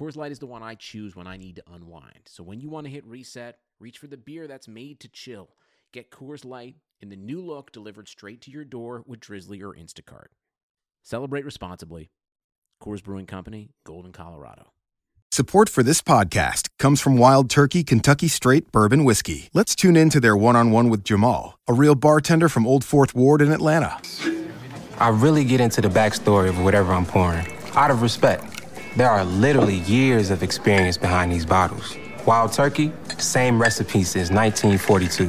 Coors Light is the one I choose when I need to unwind. So when you want to hit reset, reach for the beer that's made to chill. Get Coors Light in the new look delivered straight to your door with Drizzly or Instacart. Celebrate responsibly. Coors Brewing Company, Golden, Colorado. Support for this podcast comes from Wild Turkey Kentucky Straight Bourbon Whiskey. Let's tune in to their one on one with Jamal, a real bartender from Old Fourth Ward in Atlanta. I really get into the backstory of whatever I'm pouring, out of respect. There are literally years of experience behind these bottles. Wild Turkey, same recipe since 1942.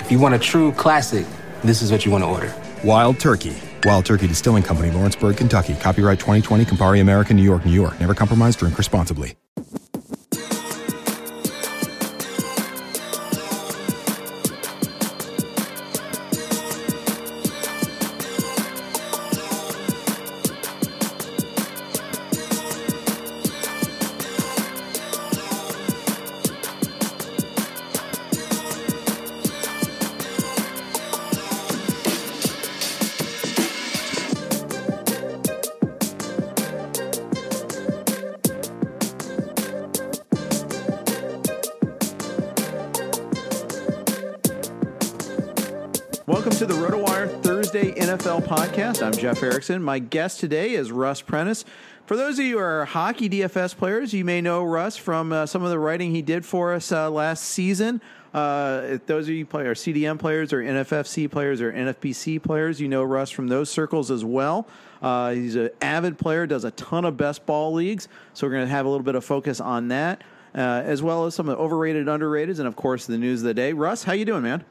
If you want a true classic, this is what you want to order. Wild Turkey. Wild Turkey Distilling Company, Lawrenceburg, Kentucky. Copyright 2020, Campari American, New York, New York. Never compromise, drink responsibly. NFL podcast. I'm Jeff Erickson. My guest today is Russ Prentice. For those of you who are hockey DFS players, you may know Russ from uh, some of the writing he did for us uh, last season. Uh, those of you play are CDM players or NFFC players or NFBC players, you know Russ from those circles as well. Uh, he's an avid player, does a ton of best ball leagues, so we're going to have a little bit of focus on that, uh, as well as some of the overrated, underrated, and of course the news of the day. Russ, how you doing, man?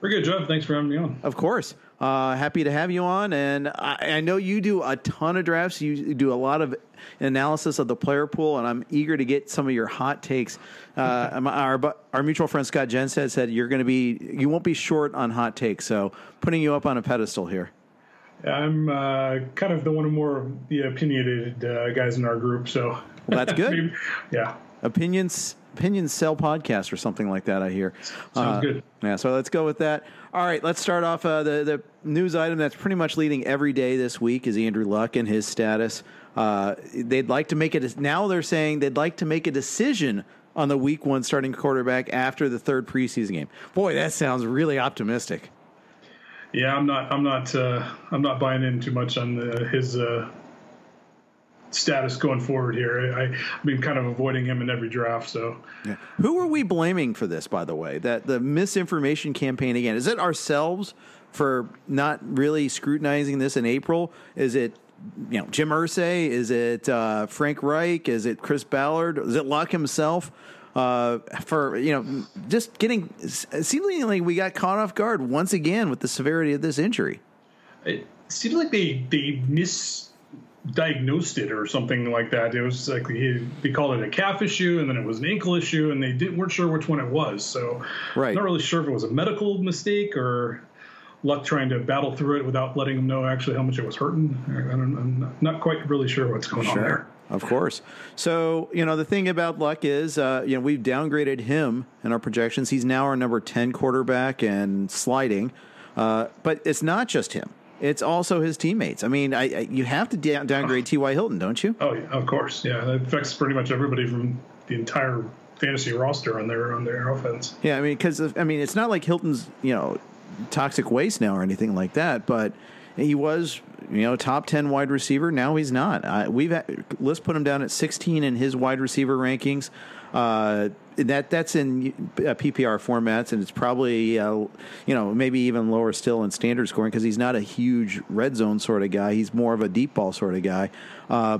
Pretty good, Jeff. Thanks for having me on. Of course. Uh, happy to have you on. And I, I, know you do a ton of drafts. You do a lot of analysis of the player pool, and I'm eager to get some of your hot takes. Uh, our, our mutual friend Scott Jensen said you're going to be, you won't be short on hot takes. So putting you up on a pedestal here. I'm uh, kind of the one of more the opinionated uh, guys in our group. So well, that's good. Maybe, yeah. Opinions Opinions Sell podcast or something like that. I hear. Sounds uh, good. Yeah, so let's go with that. All right, let's start off uh, the the news item that's pretty much leading every day this week is Andrew Luck and his status. Uh, they'd like to make it now. They're saying they'd like to make a decision on the week one starting quarterback after the third preseason game. Boy, that sounds really optimistic. Yeah, I'm not. I'm not. Uh, I'm not buying in too much on the, his uh, status going forward here. I, I've been kind of avoiding him in every draft. So, yeah. who are we blaming for this? By the way, that the misinformation campaign again is it ourselves for not really scrutinizing this in April? Is it you know Jim Irsay? Is it uh, Frank Reich? Is it Chris Ballard? Is it Luck himself? Uh, for you know, just getting seemingly we got caught off guard once again with the severity of this injury. It seems like they they miss diagnosed it or something like that. It was like he, they called it a calf issue, and then it was an ankle issue, and they didn't weren't sure which one it was. So right. I'm not really sure if it was a medical mistake or Luck trying to battle through it without letting them know actually how much it was hurting. I am not quite really sure what's going sure. on there. of course. So you know the thing about Luck is, uh, you know, we've downgraded him in our projections. He's now our number ten quarterback and sliding, uh, but it's not just him. It's also his teammates. I mean, I, I you have to downgrade T.Y. Hilton, don't you? Oh, yeah, of course. Yeah, that affects pretty much everybody from the entire fantasy roster on their on their offense. Yeah, I mean, because I mean, it's not like Hilton's you know toxic waste now or anything like that, but he was you know top 10 wide receiver now he's not uh, we've had, let's put him down at 16 in his wide receiver rankings uh, that that's in uh, PPR formats, and it's probably uh, you know maybe even lower still in standard scoring because he's not a huge red zone sort of guy. He's more of a deep ball sort of guy. Uh,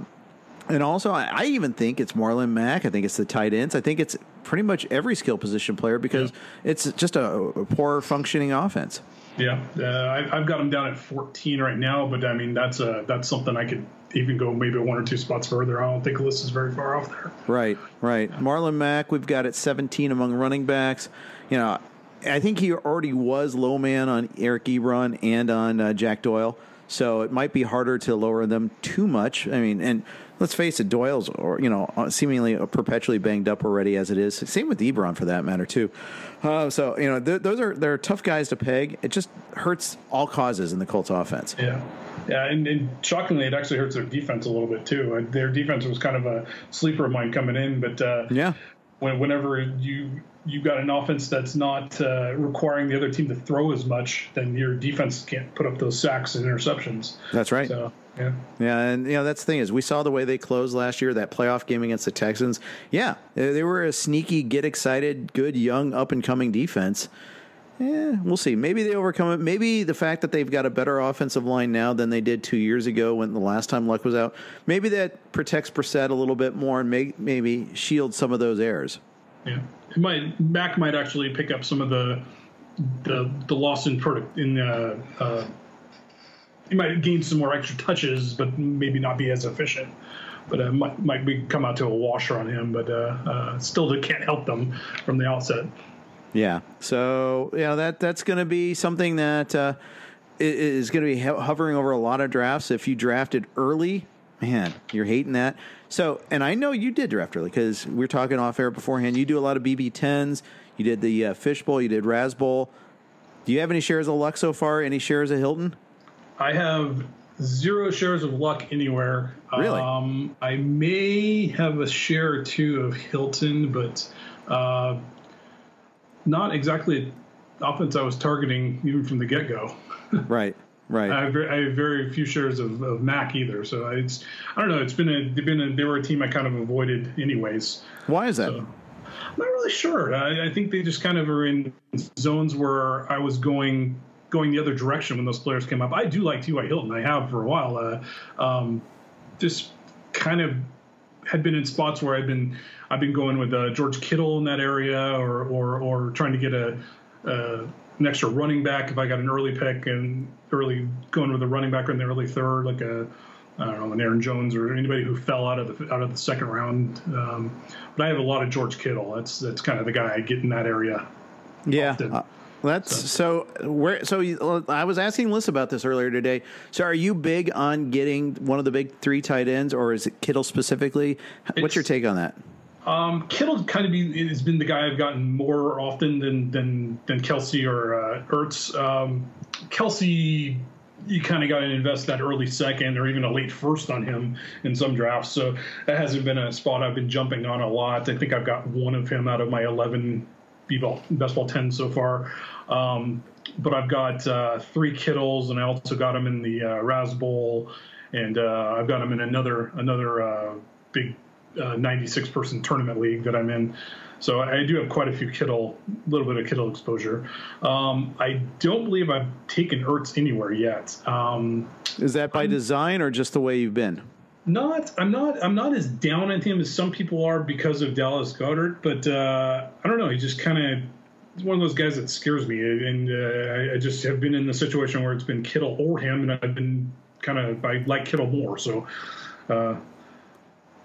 and also, I, I, even think it's Marlon Mack. I think it's the tight ends. I think it's pretty much every skill position player because yeah. it's just a, a poor functioning offense. Yeah, uh, I, have got him down at 14 right now, but I mean that's a that's something I could even go maybe one or two spots further. I don't think Liss is very far off there. Right, right. Marlon Mack, we've got at 17 among running backs. You know, I think he already was low man on Eric Ebron and on uh, Jack Doyle, so it might be harder to lower them too much. I mean, and let's face it, Doyle's or you know uh, seemingly perpetually banged up already as it is. Same with Ebron for that matter too. Uh, so you know th- those are they're tough guys to peg. It just hurts all causes in the Colts offense. Yeah. Yeah, and, and, shockingly, it actually hurts their defense a little bit too. Uh, their defense was kind of a sleeper of mine coming in, but uh, yeah, when, whenever you you've got an offense that's not uh, requiring the other team to throw as much, then your defense can't put up those sacks and interceptions. That's right. So, yeah. Yeah, and you know that's the thing is we saw the way they closed last year that playoff game against the Texans. Yeah, they were a sneaky, get excited, good young up and coming defense. Yeah, we'll see. Maybe they overcome it. Maybe the fact that they've got a better offensive line now than they did two years ago when the last time Luck was out. Maybe that protects Brissett a little bit more and may, maybe shields some of those errors. Yeah, it might Mack might actually pick up some of the the the loss in product in uh, uh, he might gain some more extra touches, but maybe not be as efficient. But uh, might might be come out to a washer on him, but uh, uh, still they can't help them from the outset. Yeah. So yeah, that that's going to be something that uh, is going to be hovering over a lot of drafts. If you drafted early, man, you're hating that. So, and I know you did draft early because we are talking off air beforehand. You do a lot of BB tens. You did the uh, Fishbowl. You did Razzbowl. Do you have any shares of Luck so far? Any shares of Hilton? I have zero shares of Luck anywhere. Really? Um, I may have a share or two of Hilton, but uh, not exactly offense I was targeting even from the get go. right. Right. I have, very, I have, very, few shares of, of, Mack either, so it's I don't know. It's been a they've been a, they were a team I kind of avoided anyways. Why is that? So, I'm not really sure. I, I, think they just kind of are in zones where I was going going the other direction when those players came up. I do like T.Y. Hilton. I have for a while. Uh, um, just kind of had been in spots where I've been I've been going with uh, George Kittle in that area, or or, or trying to get a, uh, an extra running back if I got an early pick and early going with a running back in the early third, like a I don't know an Aaron Jones or anybody who fell out of the out of the second round. Um, but I have a lot of George Kittle. That's that's kind of the guy I get in that area. Yeah. Uh, that's so. so where so you, I was asking Liss about this earlier today. So are you big on getting one of the big three tight ends, or is it Kittle specifically? What's your take on that? Um, Kittle kind of be, has been the guy I've gotten more often than than than Kelce or uh, Ertz. Um, Kelce, you kind of got to invest that early second or even a late first on him in some drafts. So that hasn't been a spot I've been jumping on a lot. I think I've got one of him out of my 11 B-ball, best ball 10 so far. Um, but I've got uh, three Kittles, and I also got him in the uh, Razzbowl, and uh, I've got him in another another uh, 96 uh, person tournament league that I'm in. So I do have quite a few Kittle, a little bit of Kittle exposure. Um, I don't believe I've taken Ertz anywhere yet. Um, Is that by I'm, design or just the way you've been? Not, I'm not, I'm not as down on him as some people are because of Dallas Goedert, but uh, I don't know. He just kind of one of those guys that scares me, and uh, I, I, just have been in the situation where it's been Kittle or him, and I've been kind of I like Kittle more. So uh,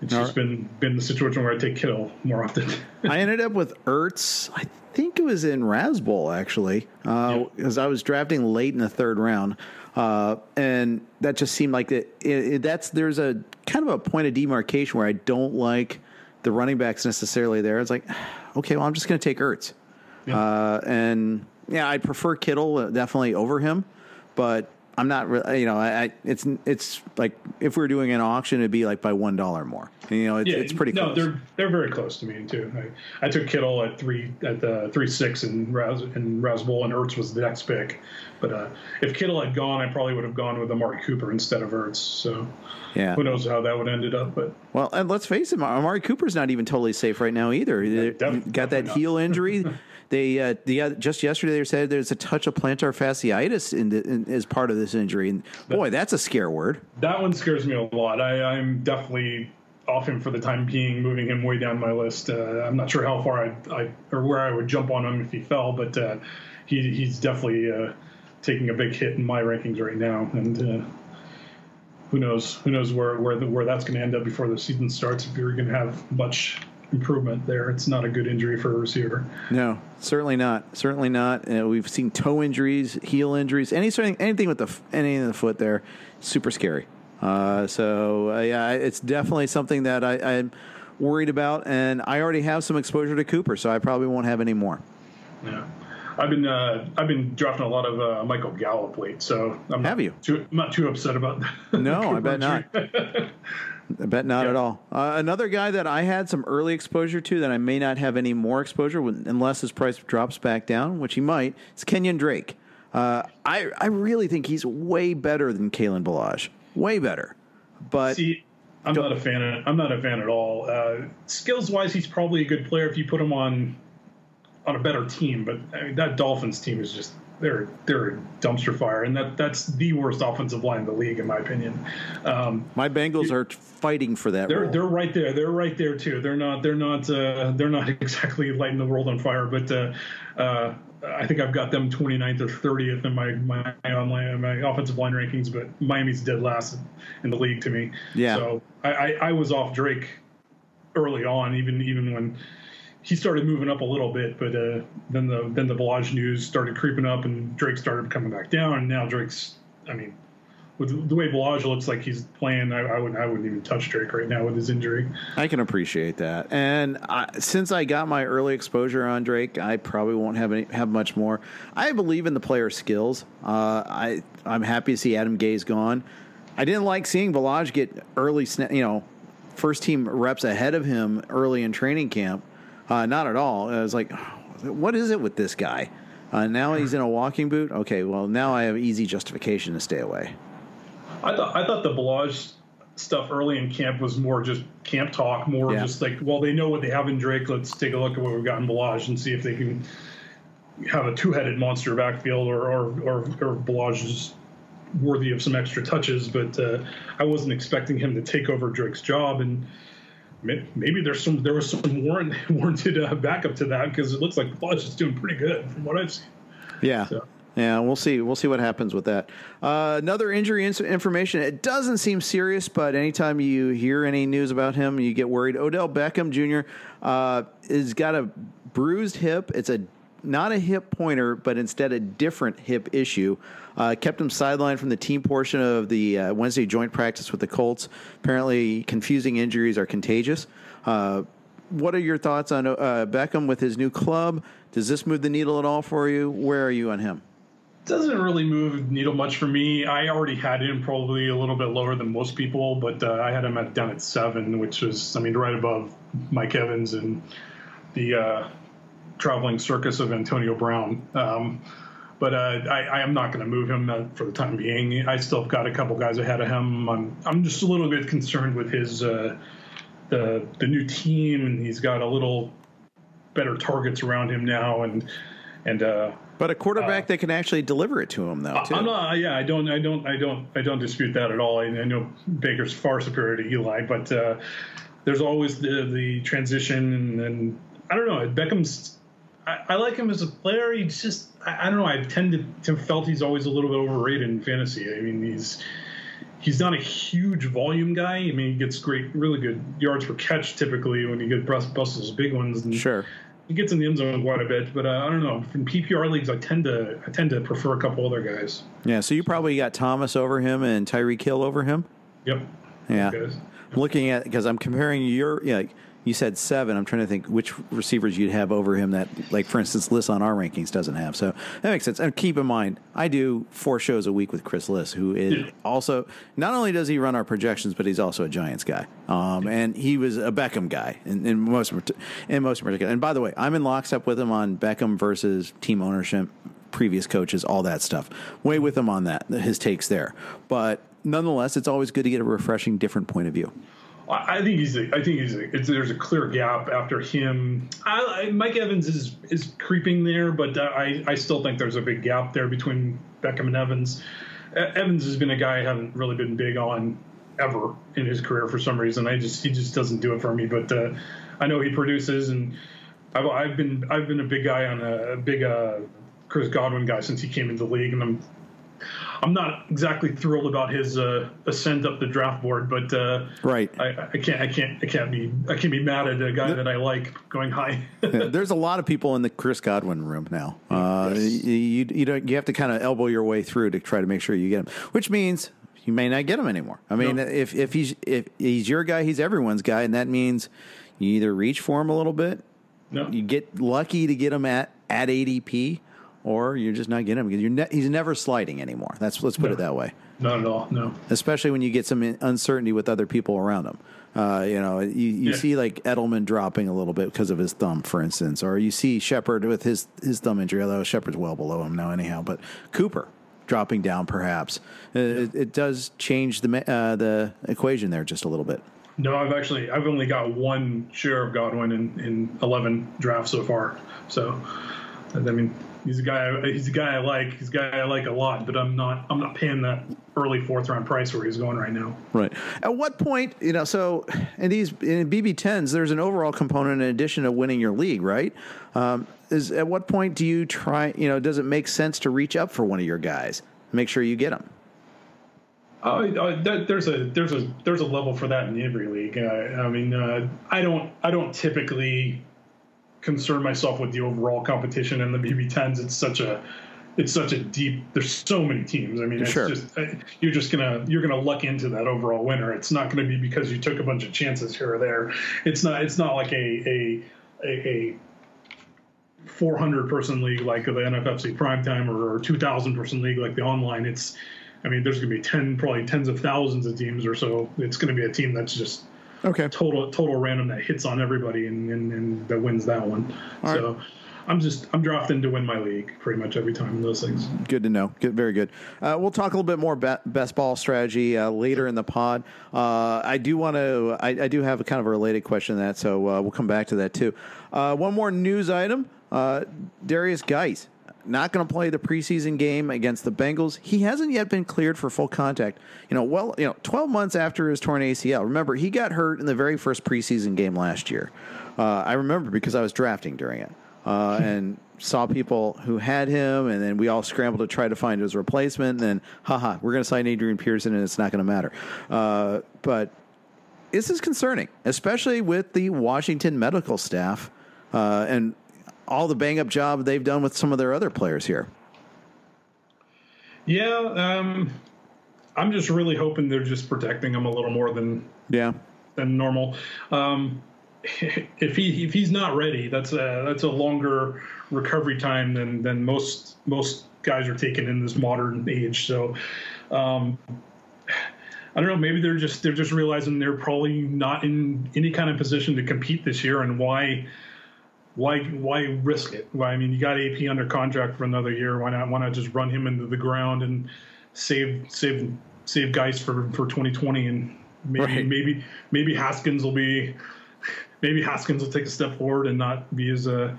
It's just been been the situation where I take Kittle more often. I ended up with Ertz. I think it was in Raz Bowl actually, because uh. I was drafting late in the third round, uh, and that just seemed like it, it, it, That's there's a kind of a point of demarcation where I don't like the running backs necessarily there. It's like, okay, well, I'm just going to take Ertz. Uh, and yeah, I prefer Kittle uh, definitely over him, but I'm not really, you know, I, it's it's like if we are doing an auction, it'd be like by one dollar more. You know, it's, yeah, it's pretty. No, close. they're they're very close to me too. I, I took Kittle at three at the three six and Raz and Raz Bowl, and Ertz was the next pick. But uh, if Kittle had gone, I probably would have gone with Amari Cooper instead of Ertz. So yeah, who knows how that would have ended up? But well, and let's face it, Amari Cooper's not even totally safe right now either. Yeah, def- got that heel injury. They uh, the uh, just yesterday they said there's a touch of plantar fasciitis in, the, in as part of this injury, and boy, that's a scare word. That one scares me a lot. I, I'm definitely off him for the time being, moving him way down my list. Uh, I'm not sure how far I, I or where I would jump on him if he fell, but uh, he, he's definitely uh, taking a big hit in my rankings right now, and uh, who knows who knows where where the, where that's going to end up before the season starts if you're going to have much improvement there. It's not a good injury for a receiver. No, certainly not. Certainly not. Uh, we've seen toe injuries, heel injuries, any sort anything with the anything in the foot there, super scary. Uh, so uh, yeah, it's definitely something that I, I'm worried about, and I already have some exposure to Cooper, so I probably won't have any more. Yeah. I've been uh, I've been drafting a lot of uh, Michael Gallup late, so I'm have you? Too, I'm not too upset about that. No, I bet not. I bet not at all. Uh, another guy that I had some early exposure to that I may not have any more exposure with, unless his price drops back down, which he might, is Kenyon Drake. Uh, I I really think he's way better than Kalen Ballage, way better. But see, I'm not a fan. Of, I'm not a fan at all. Uh, skills wise, he's probably a good player if you put him on on a better team. But I mean, that Dolphins team is just they're they're a dumpster fire, and that that's the worst offensive line in the league, in my opinion. Um, my Bengals are fighting for that. They're role. they're right there. They're right there too. They're not they're not uh, they're not exactly lighting the world on fire, but. Uh, uh, I think I've got them 29th or 30th in my my online my offensive line rankings, but Miami's dead last in the league to me. Yeah. So I, I, I was off Drake early on, even even when he started moving up a little bit, but uh, then the then the Ballage news started creeping up, and Drake started coming back down, and now Drake's. I mean, with the way Ballage looks like he's playing, I, I, wouldn't I wouldn't even touch Drake right now with his injury. I can appreciate that, and I, since I got my early exposure on Drake, I probably won't have any, have much more. I believe in the player's skills. Uh, I I'm happy to see Adam Gase gone. I didn't like seeing Ballage get early, you know, first team reps ahead of him early in training camp. Uh, not at all. I was like, what is it with this guy? Uh, now he's in a walking boot. Okay, well now I have easy justification to stay away. I thought I thought the Ballage stuff early in camp was more just camp talk, more yeah. just like, well, they know what they have in Drake. Let's take a look at what we've got in Ballage and see if they can have a two-headed monster backfield or or or, or is worthy of some extra touches. But uh, I wasn't expecting him to take over Drake's job and maybe there's some there was some warrant, warranted uh, backup to that because it looks like Fudge is doing pretty good from what I've seen. Yeah. So. Yeah, we'll see. We'll see what happens with that. Uh, another injury information. It doesn't seem serious, but anytime you hear any news about him, you get worried. Odell Beckham Jr. Uh, has got a bruised hip. It's a not a hip pointer, but instead a different hip issue. Uh, kept him sidelined from the team portion of the uh, Wednesday joint practice with the Colts. Apparently, confusing injuries are contagious. Uh, what are your thoughts on uh, Beckham with his new club? Does this move the needle at all for you? Where are you on him? Doesn't really move needle much for me. I already had him probably a little bit lower than most people, but uh, I had him at down at seven, which was, I mean, right above Mike Evans and the uh, traveling circus of Antonio Brown. Um, but uh, I, I, am not going to move him uh, for the time being. I still have got a couple guys ahead of him. I'm, I'm just a little bit concerned with his uh, the the new team, and he's got a little better targets around him now, and and. Uh, but a quarterback uh, that can actually deliver it to him, though. Too. I'm not. Yeah, I don't. I don't. I don't. I don't dispute that at all. I, I know Baker's far superior to Eli, but uh, there's always the the transition, and, and I don't know. Beckham's I, I, like him as a player. He's just I, I don't know. I tend to, felt he's always a little bit overrated in fantasy. I mean, he's he's not a huge volume guy. I mean, he gets great, really good yards per catch typically when he gets bust, busts those big ones. And sure. He gets in the end zone quite a bit, but uh, I don't know. In PPR leagues, I tend to I tend to prefer a couple other guys. Yeah, so you probably got Thomas over him and Tyreek Hill over him. Yep. Yeah. I'm looking at because I'm comparing your yeah. Like, you said seven. I'm trying to think which receivers you'd have over him that, like for instance, Liss on our rankings doesn't have. So that makes sense. And keep in mind, I do four shows a week with Chris Liss, who is yeah. also not only does he run our projections, but he's also a Giants guy. Um, and he was a Beckham guy in, in most in most particular. And by the way, I'm in lockstep with him on Beckham versus team ownership, previous coaches, all that stuff. Way with him on that. His takes there, but nonetheless, it's always good to get a refreshing, different point of view. I think he's. A, I think he's. A, there's a clear gap after him. I, Mike Evans is is creeping there, but I I still think there's a big gap there between Beckham and Evans. Evans has been a guy I haven't really been big on ever in his career for some reason. I just he just doesn't do it for me. But uh, I know he produces, and I've, I've, been I've been a big guy on a, a big uh, Chris Godwin guy since he came into the league, and I'm I'm not exactly thrilled about his uh, ascent up the draft board, but uh, right, I, I, can't, I can't, I can't be, I can't be mad at a guy that I like going high. There's a lot of people in the Chris Godwin room now. Uh, yes. you, you, you, don't, you have to kind of elbow your way through to try to make sure you get him, which means you may not get him anymore. I mean, no. if if he's if he's your guy, he's everyone's guy, and that means you either reach for him a little bit, no. you get lucky to get him at at ADP or you're just not getting him because you're ne- he's never sliding anymore. That's let's put no, it that way. Not at all. No. Especially when you get some uncertainty with other people around him. Uh, you know, you, you yeah. see like Edelman dropping a little bit because of his thumb, for instance, or you see Shepard with his his thumb injury. Although Shepard's well below him now, anyhow. But Cooper dropping down, perhaps uh, yeah. it, it, does change the uh, the equation there just a little bit. No, I've actually I've only got one share of Godwin in, in eleven drafts so far. So, I mean, He's a guy. He's a guy I like. He's a guy I like a lot. But I'm not. I'm not paying that early fourth round price where he's going right now. Right. At what point, you know? So in these in BB10s, there's an overall component in addition to winning your league, right? Um, is at what point do you try? You know, does it make sense to reach up for one of your guys? Make sure you get them. Uh, uh, there's a there's a there's a level for that in every league. Uh, I mean, uh, I don't I don't typically concern myself with the overall competition and the BB10s. It's such a it's such a deep. There's so many teams. I mean, it's sure. just you're just gonna you're gonna luck into that overall winner. It's not going to be because you took a bunch of chances here or there. It's not. It's not like a a a, a 400 person league like the NFFC Primetime or, or 2,000 person league like the online. It's I mean, there's going to be 10, probably tens of thousands of teams or so. It's going to be a team that's just Okay. Total total random that hits on everybody and, and, and that wins that one. All so right. I'm just I'm drafting to win my league pretty much every time those things. Good to know. Good, very good. Uh, we'll talk a little bit more best ball strategy uh, later in the pod. Uh, I do want to. I, I, do have a kind of a related question to that, so uh, we'll come back to that too. Uh, one more news item: uh, Derrius Guice not going to play the preseason game against the Bengals. He hasn't yet been cleared for full contact. You know, well, you know, 12 months after his torn ACL. Remember, he got hurt in the very first preseason game last year. Uh, I remember because I was drafting during it uh, and saw people who had him, and then we all scrambled to try to find his replacement. And then, haha, we're going to sign Adrian Peterson, and it's not going to matter. Uh, but this is concerning, especially with the Washington medical staff. Uh, and all the bang up job they've done with some of their other players here. Yeah, um, I'm just really hoping they're just protecting him a little more than yeah than normal. Um, if he if he's not ready, that's a that's a longer recovery time than than most most guys are taking in this modern age. So. Um, I don't know. Maybe they're just they're just realizing they're probably not in any kind of position to compete this year, and why why why risk it? Why I mean, you got AP under contract for another year. Why not? Why not just run him into the ground and save save save guys for for 2020 and maybe right. maybe maybe Haskins will be maybe Haskins will take a step forward and not be as a uh,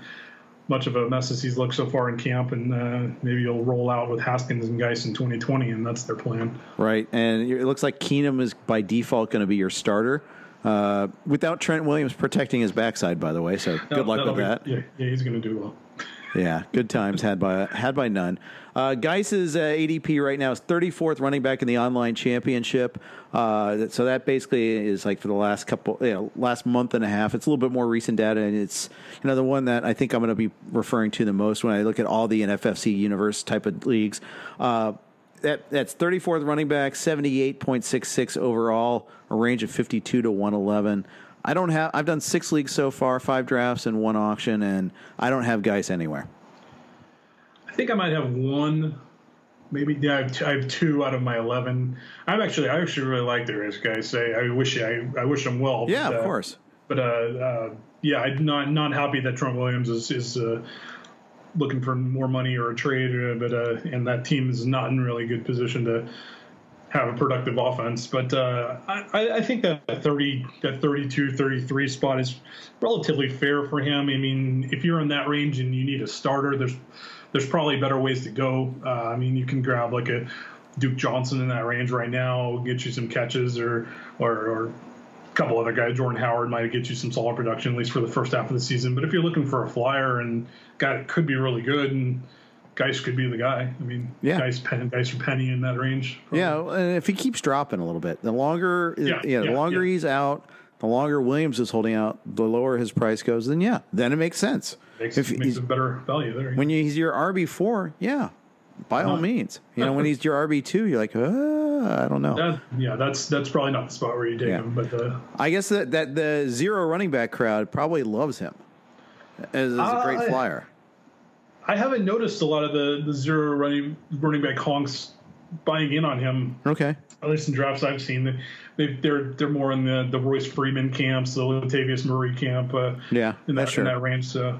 much of a mess as he's looked so far in camp, and uh, maybe he'll roll out with Haskins and Guice in 2020, and that's their plan. Right, and it looks like Keenum is by default going to be your starter. Uh, without Trent Williams protecting his backside, by the way. So good luck with be, that. Yeah, yeah he's going to do well. Yeah, good times had by had by none. Uh, Guice's uh, ADP right now is 34th running back in the online championship. Uh, so that basically is like for the last couple, you know, last month and a half. It's a little bit more recent data, and it's you know the one that I think I'm going to be referring to the most when I look at all the NFFC universe type of leagues. Uh, that that's 34th running back, 78.66 overall, a range of 52 to 111. I don't have. I've done six leagues so far, five drafts and one auction, and I don't have Guice anywhere. I think I might have one, maybe yeah, I have, two, I have two out of my eleven. I'm actually I actually really like the race guys. I, I wish I I wish them well. Yeah, but, of uh, course. But uh, uh, yeah, I'm not not happy that Trent Williams is is uh, looking for more money or a trade, uh, but uh, and that team is not in really good position to have a productive offense. But uh, I, I think that 30, that 32, 33 spot is relatively fair for him. I mean, if you're in that range and you need a starter, there's there's probably better ways to go. Uh, I mean, you can grab like a Duke Johnson in that range right now, get you some catches, or or, or couple other guys. Jordan Howard might get you some solid production at least for the first half of the season. But if you're looking for a flyer and guy that could be really good and Guice could be the guy. I mean, Yeah. Guice, Pen, Guice or Penny in that range. Yeah, and if he keeps dropping a little bit, the longer Yeah, yeah, the yeah, longer yeah. he's out, the longer Williams is holding out, the lower his price goes. Then yeah, then it makes sense. Makes, if makes he's, a better value there. when you, he's your RB four, yeah, by all means. You know, when he's your RB two, you're like, uh, I don't know. that, yeah, that's that's probably not the spot where you take Yeah. him. But uh, I guess that that the zero running back crowd probably loves him as, as a great Uh, flyer. I haven't noticed a lot of the, the zero running running back honks buying in on him. Okay, At least in drafts I've seen, they they're they're more in the, the Royce Freeman camps, the Latavius Murray camp. Uh, Yeah, in that true. in that range. So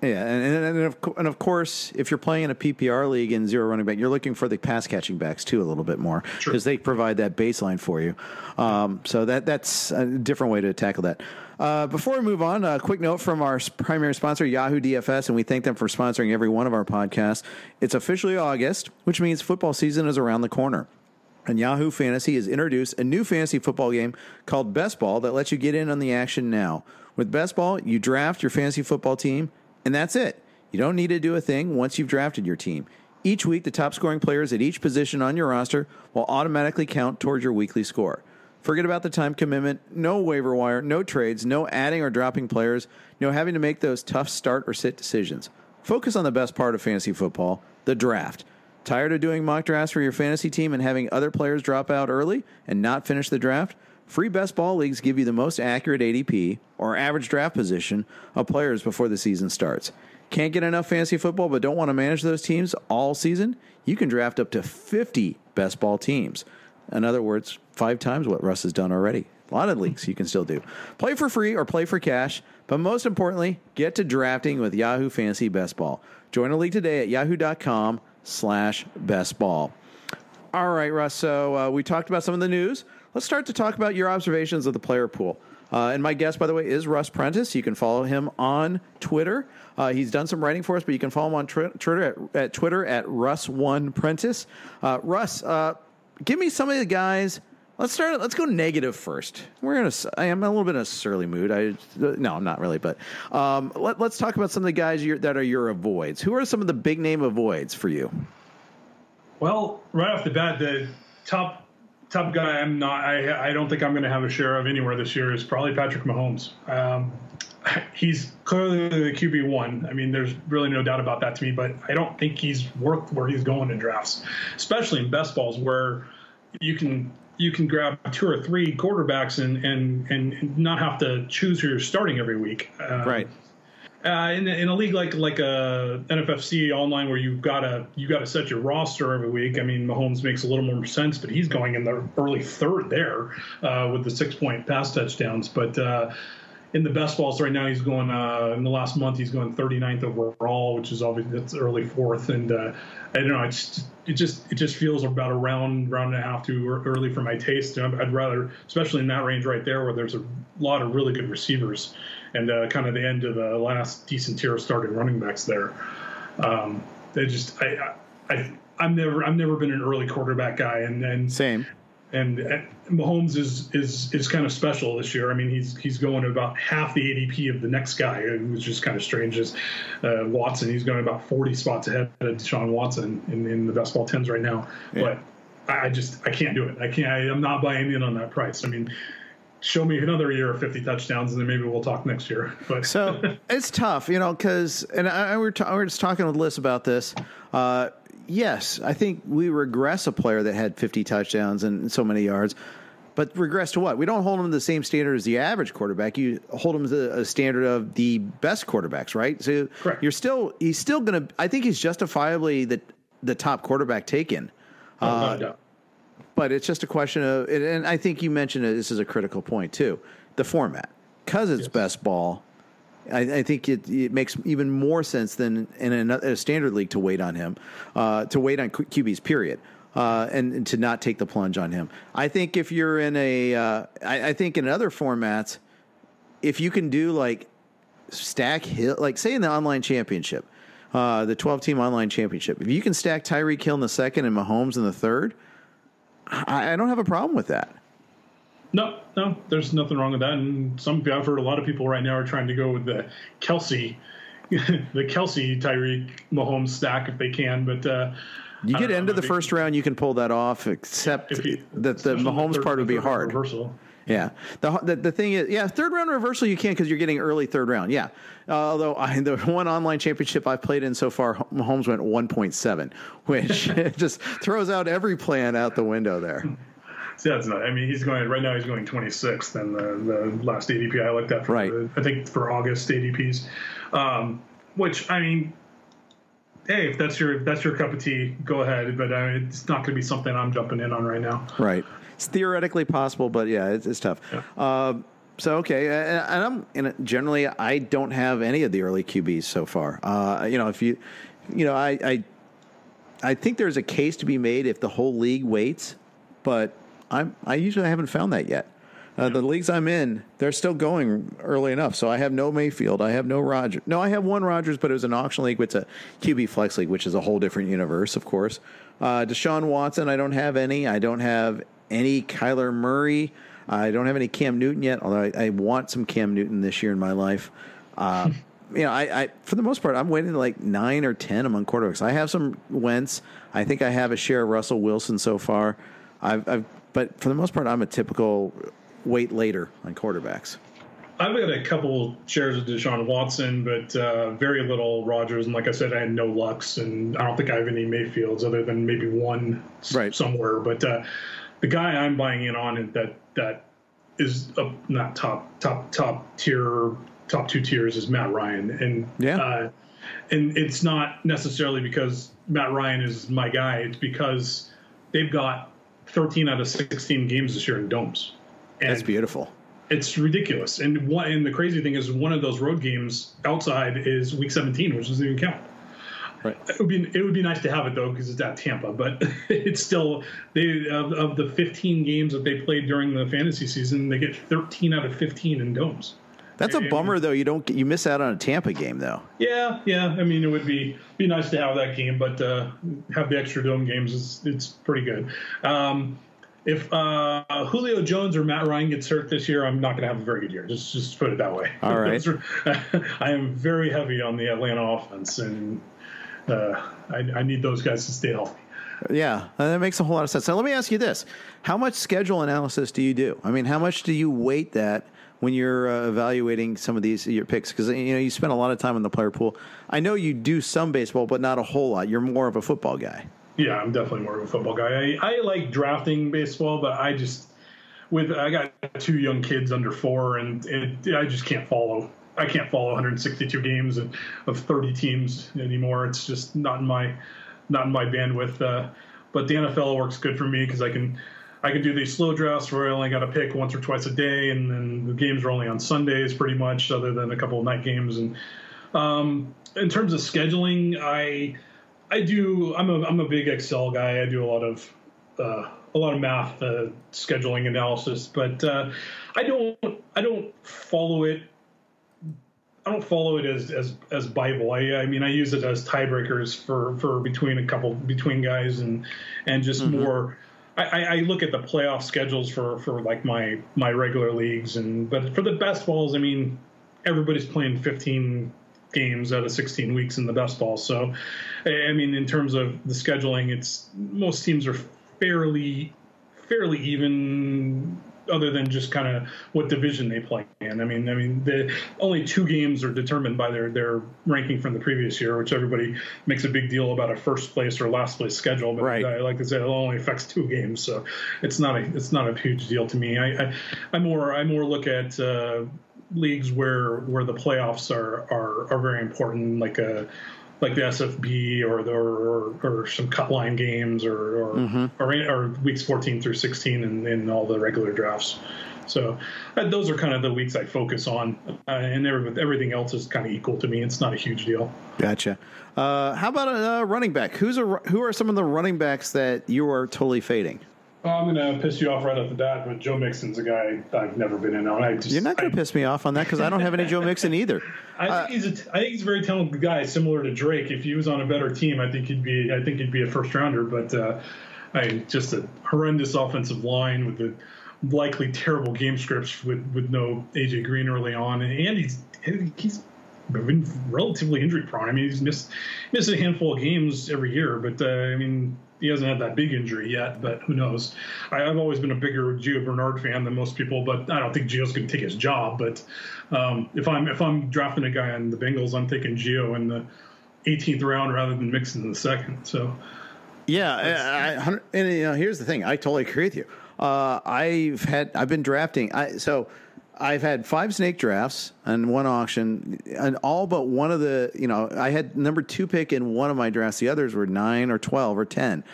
Yeah, and, and, and, of, and of course, if you're playing in a PPR league in zero running back, you're looking for the pass catching backs too a little bit more because they provide that baseline for you. Um, so that that's a different way to tackle that. Uh, before we move on, a quick note from our primary sponsor, Yahoo DFS, and we thank them for sponsoring every one of our podcasts. It's officially August, which means football season is around the corner. And Yahoo Fantasy has introduced a new fantasy football game called Best Ball that lets you get in on the action now. With Best Ball, you draft your fantasy football team, and that's it. You don't need to do a thing once you've drafted your team. Each week, the top scoring players at each position on your roster will automatically count towards your weekly score. Forget about the time commitment, no waiver wire, no trades, no adding or dropping players, no having to make those tough start or sit decisions. Focus on the best part of fantasy football, the draft. Tired of doing mock drafts for your fantasy team and having other players drop out early and not finish the draft? Free best ball leagues give you the most accurate ADP or average draft position of players before the season starts. Can't get enough fantasy football but don't want to manage those teams all season? You can draft up to 50 best ball teams. In other words, five times what Russ has done already. A lot of leagues you can still do. Play for free or play for cash, but most importantly, get to drafting with Yahoo Fantasy Best Ball. Join a league today at yahoo.com slash best ball. All right, Russ. So uh, we talked about some of the news. Let's start to talk about your observations of the player pool. Uh, and my guest, by the way, is Russ Prentice. You can follow him on Twitter. Uh, he's done some writing for us, but you can follow him on twi- Twitter at, at Twitter at Russ One Prentice. Uh, Russ, uh, give me some of the guys. Let's start. Let's go negative first. We're in a. I am a little bit in a surly mood. I no, I'm not really, but um, let, us talk about some of the guys that are your avoids. Who are some of the big name avoids for you? Well, right off the bat, the top top guy I'm not I I don't think I'm going to have a share of anywhere this year is probably Patrick Mahomes. Um, he's clearly the QB one. I mean, there's really no doubt about that to me. But I don't think he's worth where he's going in drafts, especially in best balls where you can you can grab two or three quarterbacks and and and not have to choose who you're starting every week. Um, Right. Uh, in, in a league like like a NFFC online where you've got to you got to set your roster every week. I mean, Mahomes makes a little more sense, but he's going in the early third there uh, with the six point pass touchdowns. But uh, in the best balls right now, he's going uh, in the last month he's going 39th overall, which is obviously that's early fourth. And uh, I don't know, it's it just it just feels about a round round and a half too early for my taste. And I'd rather, especially in that range right there, where there's a lot of really good receivers and uh, kind of the end of the last decent tier of starting running backs there. Um, they just I, I I've never I've never been an early quarterback guy, and and Same. And Mahomes is is is kind of special this year. I mean, he's he's going about half the ADP of the next guy, which is just kind of strange. As uh, Watson, he's going about 40 spots ahead of Deshaun Watson in, in the best ball tens right now. Yeah. But I just I can't do it. I can't. I, I'm not buying in on that price. I mean, show me another year of 50 touchdowns and then maybe we'll talk next year but so it's tough you know because and I, I were, ta- we were just talking with Liss about this uh, yes i think we regress a player that had 50 touchdowns and so many yards but regress to what? We don't hold him to the same standard as the average quarterback. You hold him to a standard of the best quarterbacks, right? So Correct. you're still he's still going to. I think he's justifiably the the top quarterback taken. Oh, uh, no but it's just a question of, and I think you mentioned it, this is a critical point too, the format. Because it's yes. best ball, I, I think it, it, makes even more sense than in a, a standard league to wait on him, uh, to wait on QBs, period. Uh, and, and, to not take the plunge on him. I think if you're in a, uh, I, I think in other formats, if you can do like stack Hill, like say in the online championship, uh, the 12 team online championship, if you can stack Tyreek Hill in the second and Mahomes in the third, I, I don't have a problem with that. No, no, there's nothing wrong with that. And some I've heard a lot of people right now are trying to go with the Kelce, the Kelce Tyreek Mahomes stack if they can. But uh, you get into the first round, you can pull that off. Except you, that the Mahomes the part would be hard. Reversal. Yeah. The, the, the thing is, yeah, third round reversal you can't because you're getting early third round. Yeah. Uh, although I, the one online championship I've played in so far, Mahomes went 1.7, which just throws out every plan out the window there. See, that's not. I mean, he's going right now. He's going 26th, and the, the last ADP I looked at for right. The, I think for August ADPs, um, which I mean, hey, if that's your if that's your cup of tea, go ahead. But I mean, it's not going to be something I'm jumping in on right now. Right it's theoretically possible, but yeah, it's, it's tough. Yeah. Uh, so okay, and I'm and generally I don't have any of the early QBs so far. Uh, you know, if you, you know, I, I, I think there's a case to be made if the whole league waits, but I'm I usually haven't found that yet. Uh, the leagues I'm in, they're still going early enough. So I have no Mayfield. I have no Rodgers. No, I have one Rodgers, but it was an auction league. It's a QB flex league, which is a whole different universe, of course. Uh, Deshaun Watson, I don't have any. I don't have any Kyler Murray. I don't have any Cam Newton yet, although I, I want some Cam Newton this year in my life. Uh, you know, I, I, for the most part, I'm waiting like nine or ten among quarterbacks. I have some Wentz. I think I have a share of Russell Wilson so far. I've, I've but for the most part, I'm a typical wait later on quarterbacks. I've got a couple shares of Deshaun Watson, but uh, very little Rodgers. And like I said, I had no Lucks, and I don't think I have any Mayfields other than maybe one right. somewhere. But uh, the guy I'm buying in on that that is a, not top top top tier top two tiers is Matt Ryan, and yeah, uh, and it's not necessarily because Matt Ryan is my guy. It's because they've got 13 out of 16 games this year in domes. And That's beautiful. It's ridiculous. And one and the crazy thing is one of those road games outside is week 17, which doesn't even count. Right. It would be it would be nice to have it though because it's at Tampa, but it's still they of, of the 15 games that they played during the fantasy season, they get 13 out of 15 in domes. That's a bummer though. You don't you miss out on a Tampa game though. Yeah, yeah. I mean, it would be be nice to have that game, but uh, have the extra dome games is it's pretty good. Um, if uh, Julio Jones or Matt Ryan gets hurt this year, I'm not going to have a very good year. Just just put it that way. All right. I am very heavy on the Atlanta offense, and uh, I, I, need those guys to stay healthy. Yeah, that makes a whole lot of sense. Now, let me ask you this: How much schedule analysis do you do? I mean, how much do you weight that when you're uh, evaluating some of these your picks? Because you know you spend a lot of time in the player pool. I know you do some baseball, but not a whole lot. You're more of a football guy. Yeah, I'm definitely more of a football guy. I, I like drafting baseball, but I just with I got two young kids under four, and it, I just can't follow I can't follow 162 games of, of 30 teams anymore. It's just not in my not in my bandwidth. Uh, but the NFL works good for me because I can I can do these slow drafts where I only got to pick once or twice a day, and then the games are only on Sundays pretty much, other than a couple of night games. And um, in terms of scheduling, I I do I'm a I'm a big Excel guy. I do a lot of uh, a lot of math uh, scheduling analysis, but uh, I don't I don't follow it I don't follow it as as as Bible. I, I mean, I use it as tiebreakers for for between a couple between guys and and just mm-hmm. more. I, I, look at the playoff schedules for, for like my my regular leagues, and but for the best balls, I mean, everybody's playing 15 games out of 16 weeks in the best ball. So, I mean, in terms of the scheduling, it's most teams are fairly fairly even other than just kind of what division they play in. I mean, I mean, the only two games are determined by their their ranking from the previous year, which everybody makes a big deal about a first place or last place schedule. But right. I, like I said, it only affects two games, so it's not a it's not a huge deal to me. I I, I more I more look at uh, leagues where where the playoffs are are, are very important, like a like the SFB or the, or, or, some cut line games or or, mm-hmm. or, or, weeks 14 through 16 in, in all the regular drafts. So uh, those are kind of the weeks I focus on, uh, and everything else is kind of equal to me. It's not a huge deal. Gotcha. Uh, how about a running back? Who's a who are some of the running backs that you are totally fading? I'm going to piss you off right off the bat, but Joe Mixon's a guy I've never been in on. I just, You're not going to piss me off on that because I don't have any Joe Mixon either. I uh, think he's a, I think he's a very talented guy, similar to Drake. If he was on a better team, I think he'd be I think he'd be a first rounder. But uh, I just a horrendous offensive line with the likely terrible game scripts with with no AJ Green early on, and he's he's been relatively injury prone. I mean, he's missed missed a handful of games every year, but uh, I mean he hasn't had that big injury yet, but who knows? I, have always been a bigger Gio Bernard fan than most people, but I don't think Gio's going to take his job. But um, if I'm if I'm drafting a guy on the Bengals, I'm taking Gio in the 18th round rather than Mixon in the second. So, yeah, I, I, and you know, here's the thing: I totally agree with you. Uh, I've had I've been drafting. I so I've had five snake drafts and one auction, and all but one of the, you know, I had number two pick in one of my drafts. The others were nine or 12 or 10.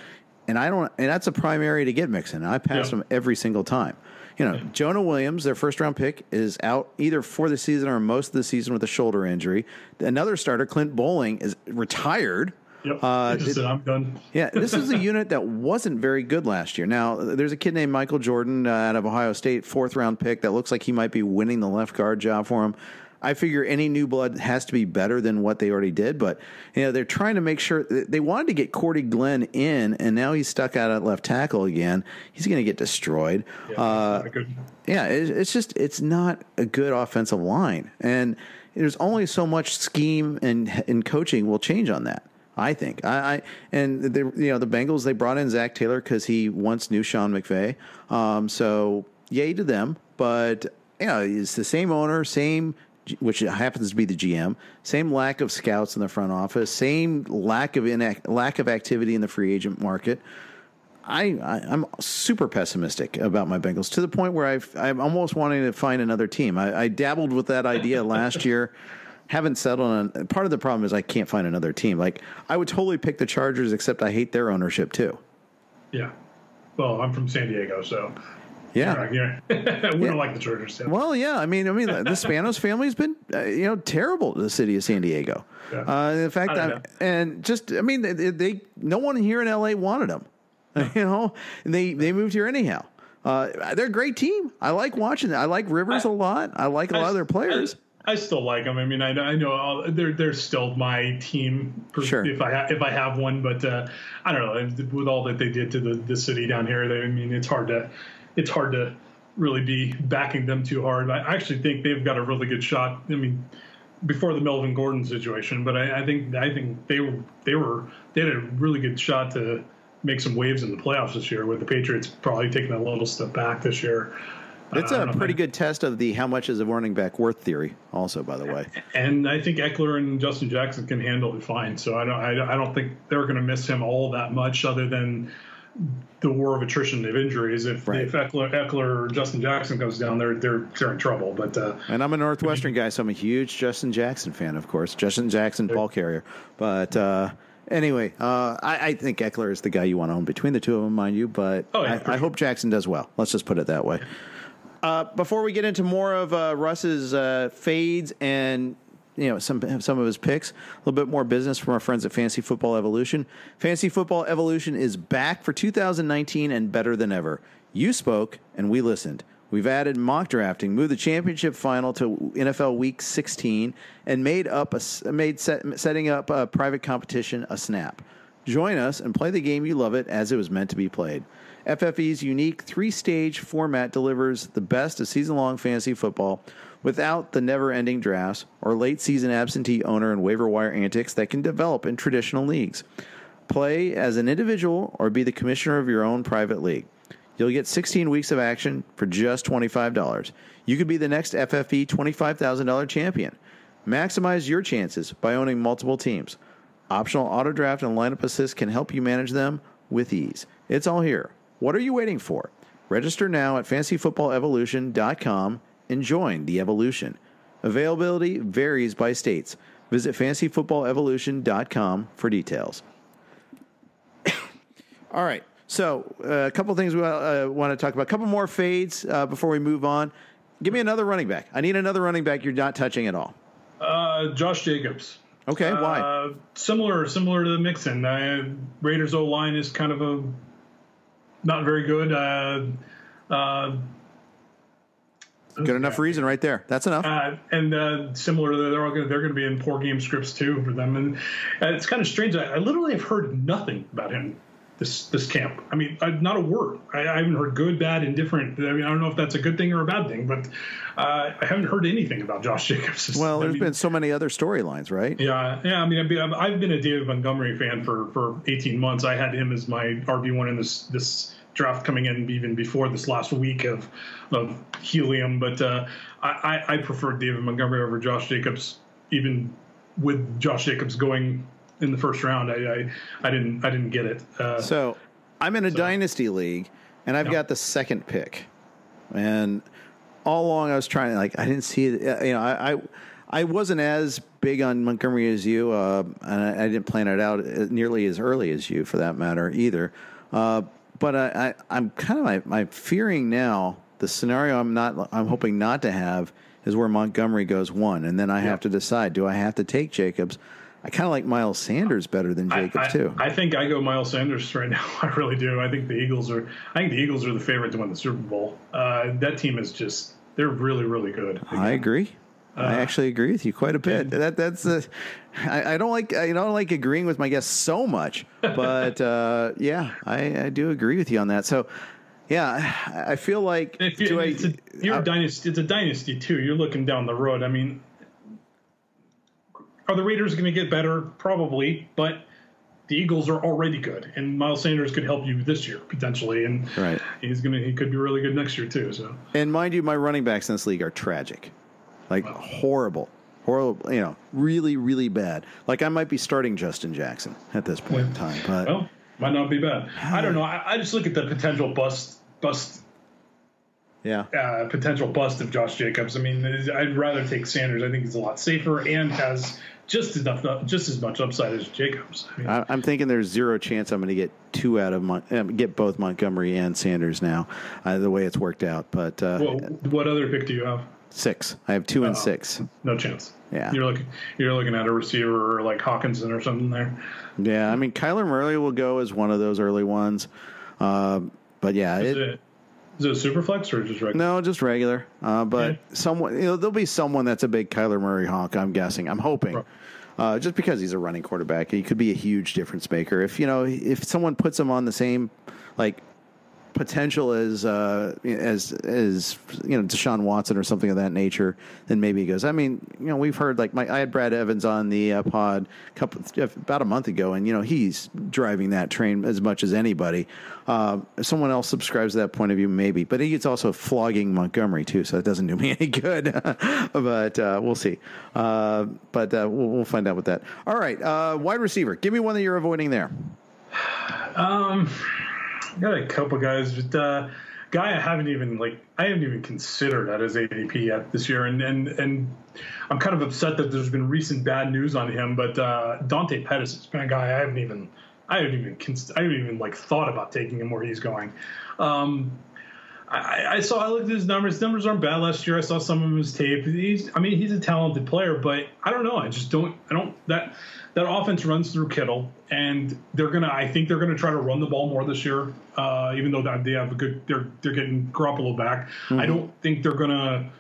And I don't, and that's a primary to get Mixon. I pass them every single time. You know, Jonah Williams, their first round pick, is out either for the season or most of the season with a shoulder injury. Another starter, Clint Boling, is retired Yep. Uh, it, I'm done. yeah, this is a unit that wasn't very good last year. Now, there's a kid named Michael Jordan uh, out of Ohio State, fourth round pick, that looks like he might be winning the left guard job for him. I figure any new blood has to be better than what they already did, but you know they're trying to make sure they wanted to get Cordy Glenn in, and now he's stuck out at left tackle again. He's going to get destroyed. Yeah, uh, yeah it, it's just it's not a good offensive line, and there's only so much scheme and and coaching will change on that. I think I, I and the you know the Bengals they brought in Zac Taylor because he once knew Sean McVay, um, so yay to them. But you know it's the same owner, same which happens to be the GM, same lack of scouts in the front office, same lack of inac- lack of activity in the free agent market. I, I am super pessimistic about my Bengals to the point where I've I'm almost wanting to find another team. I, I dabbled with that idea last year haven't settled on. Part of the problem is I can't find another team. Like I would totally pick the Chargers, except I hate their ownership too. Yeah. Well, I'm from San Diego, so yeah, yeah. we yeah. don't like the Chargers. Yeah. Well, yeah. I mean, I mean, the Spanos family's been, uh, you know, terrible to the city of San Diego. Yeah. Uh, in fact, I, and just, I mean, they, they, no one here in LA wanted them. you know, and they they moved here anyhow. Uh, they're a great team. I like watching them. I like Rivers I, a lot. I like a I, lot of their players. I still like them. I mean, I, I know all, they're they're still my team sure. if I ha- if I have one, but uh, I don't know with all that they did to the, the city down here. They, I mean, it's hard to it's hard to really be backing them too hard. I actually think they've got a really good shot. I mean, before the Melvin Gordon situation, but I, I think I think they were they were they had a really good shot to make some waves in the playoffs this year. With the Patriots probably taking a little step back this year. It's a pretty good test of the how much is a running back worth theory, also, by the way. And I think Ekeler and Justin Jackson can handle it fine. So I don't, I, don't think they're going to miss him all that much, other than the war of attrition of injuries. If right. if Ekeler, Ekeler or Justin Jackson goes down, they're they're they're in trouble. But uh, and I'm a Northwestern guy, so I'm a huge Justin Jackson fan, of course. Justin Jackson, ball carrier. But uh, anyway, uh, I, I, think Ekeler is the guy you want to own between the two of them, mind you. But oh, yeah, I, I hope Jackson does well. Let's just put it that way. Uh, before we get into more of uh, Russ's uh, fades and you know some some of his picks, a little bit more business from our friends at Fantasy Football Evolution. Fantasy Football Evolution is back for 2019 and better than ever. You spoke and we listened. We've added mock drafting, moved the championship final to NFL Week 16, and made up a made set, setting up a private competition a snap. Join us and play the game you love it as it was meant to be played. FFE's unique three stage format delivers the best of season long fantasy football without the never ending drafts or late season absentee owner and waiver wire antics that can develop in traditional leagues. Play as an individual or be the commissioner of your own private league. You'll get 16 weeks of action for just $25. You could be the next FFE $25,000 champion. Maximize your chances by owning multiple teams. Optional auto draft and lineup assist can help you manage them with ease. It's all here. What are you waiting for? Register now at fantasyfootballevolution.com and join the evolution. Availability varies by states. Visit fantasyfootballevolution.com for details. all right. So, uh, a couple things we uh, want to talk about. A couple more fades uh, before we move on. Give me another running back. I need another running back you're not touching at all. Uh, Josh Jacobs. Okay, why? Uh, similar, similar to the Mixon. Uh, Raiders O line is kind of a not very good. Good enough reason right there. That's enough. Uh, and uh, similar, they're all gonna, they're going to be in poor game scripts too for them, and uh, it's kind of strange. I, I, literally have heard nothing about him this this camp. I mean, I, not a word. I, I, haven't heard good, bad, indifferent. I mean, I don't know if that's a good thing or a bad thing, but uh, I haven't heard anything about Josh Jacobs. Well, there's mean, been so many other storylines, right? Yeah, yeah. I mean, I've been, I've been a David Montgomery fan for for 18 months. I had him as my RB one in this this draft coming in even before this last week of of helium. But uh, I, I prefer David Montgomery over Josh Jacobs, even with Josh Jacobs going in the first round. I I, I didn't I didn't get it. Uh, so I'm in a so, dynasty league, and I've got the second pick, and all along I was trying to like I didn't see it. You know I. I I wasn't as big on Montgomery as you, uh, and I, I, didn't plan it out nearly as early as you, for that matter, either. Uh, but I, I, am kind of I'm fearing now the scenario I'm not I'm hoping not to have is where Montgomery goes one, and then I have to decide: do I have to take Jacobs? I kind of like Miles Sanders better than Jacobs I, I, too. I think I go Miles Sanders right now. I really do. I think the Eagles are. I think the Eagles are the favorite to win the Super Bowl. Uh, that team is just. They're really, really good. Again. I agree. Uh, I actually agree with you quite a bit. That that's a, I, I don't like I don't like agreeing with my guests so much, but uh, yeah, I, I do agree with you on that. So yeah, I feel like you, it's, a, you're I, a dynasty. It's a dynasty too. You're looking down the road. I mean, are the Raiders going to get better? Probably, but the Eagles are already good, and Miles Sanders could help you this year potentially, and right. he's gonna he could be really good next year too. So, and mind you, my running backs in this league are tragic, like wow. horrible, horrible. You know, really, really bad. Like I might be starting Justin Jackson at this point in time, but well, might not be bad. I don't know. I, I just look at the potential bust bust yeah. Uh, potential bust of Josh Jacobs. I mean, I'd rather take Sanders. I think he's a lot safer and has just enough, just as much upside as Jacobs. I mean, I'm thinking there's zero chance I'm going to get two out of Mon- um, get both Montgomery and Sanders now, uh, the way it's worked out. But uh, well, what other pick do you have? Six. I have two and six. No chance. Yeah. You're looking you're looking at a receiver like Hockenson or something there. Yeah, I mean Kyler Murray will go as one of those early ones. Uh, but yeah, is it, it, is it a super flex or just regular? No, just regular. Uh, but yeah. someone, you know, there'll be someone that's a big Kyler Murray honk. I'm guessing. I'm hoping. Uh, just because he's a running quarterback, he could be a huge difference maker. If you know, if someone puts him on the same like potential as uh, as as you know Deshaun Watson or something of that nature, then maybe he goes. I mean, you know, we've heard like my I had Brad Evans on the uh, pod a couple about a month ago, and you know he's driving that train as much as anybody. Uh, if someone else subscribes to that point of view, maybe, but he's also flogging Montgomery too, so that doesn't do me any good. but uh, we'll see. Uh, but uh, we'll, we'll, find out with that. All right, wide receiver. Give me one that you're avoiding there. Um got a couple guys, but uh, guy I haven't even like I haven't even considered at his ADP yet this year, and and and I'm kind of upset that there's been recent bad news on him. But uh, Dante Pettis has been a guy I haven't even I haven't even I haven't even like thought about taking him where he's going. Um, I, I, saw I looked at his numbers. His numbers aren't bad last year. I saw some of his tape. He's I mean he's a talented player, but I don't know. I just don't I don't that that offense runs through Kittle, and they're gonna. I think they're gonna try to run the ball more this year. Uh, even though they have a good, they're they're getting Garoppolo back. Mm-hmm. I don't think they're gonna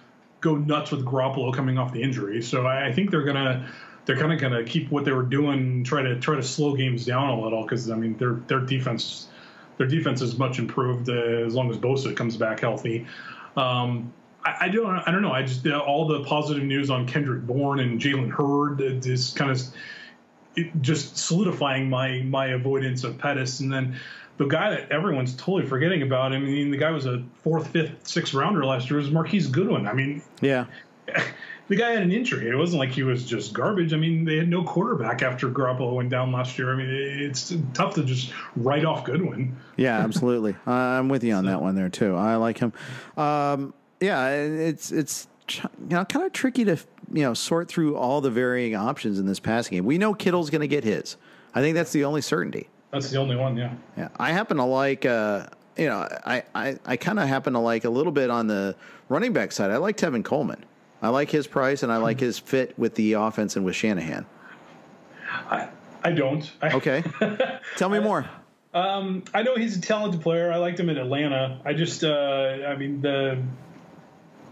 go nuts with Garoppolo coming off the injury. So I, I think they're gonna they're kind of going to keep what they were doing, try to try to slow games down a little because I mean their their defense their defense is much improved uh, as long as Bosa comes back healthy. Um, I, I, don't I don't know. I just uh, all the positive news on Kendrick Bourne and Jalen Hurd is kind of just solidifying my my avoidance of Pettis, and then the guy that everyone's totally forgetting about. I mean, the guy was a fourth, fifth, sixth rounder last year. Was Marquise Goodwin? I mean, yeah. the guy had an injury. It wasn't like he was just garbage. I mean, they had no quarterback after Garoppolo went down last year. I mean, it's tough to just write off Goodwin. Yeah, absolutely. I'm with you on so. that one there too. I like him. Um, yeah, it's it's you know kind of tricky to you know sort through all the varying options in this passing game. We know Kittle's going to get his. I think that's the only certainty. That's the only one. Yeah. Yeah. I happen to like. Uh, you know, I, I, I kind of happen to like a little bit on the running back side. I like Tevin Coleman. I like his price and I like his fit with the offense and with Shanahan. I, I don't. Okay. Tell me more. Um, I know he's a talented player. I liked him in Atlanta. I just, uh, I mean, the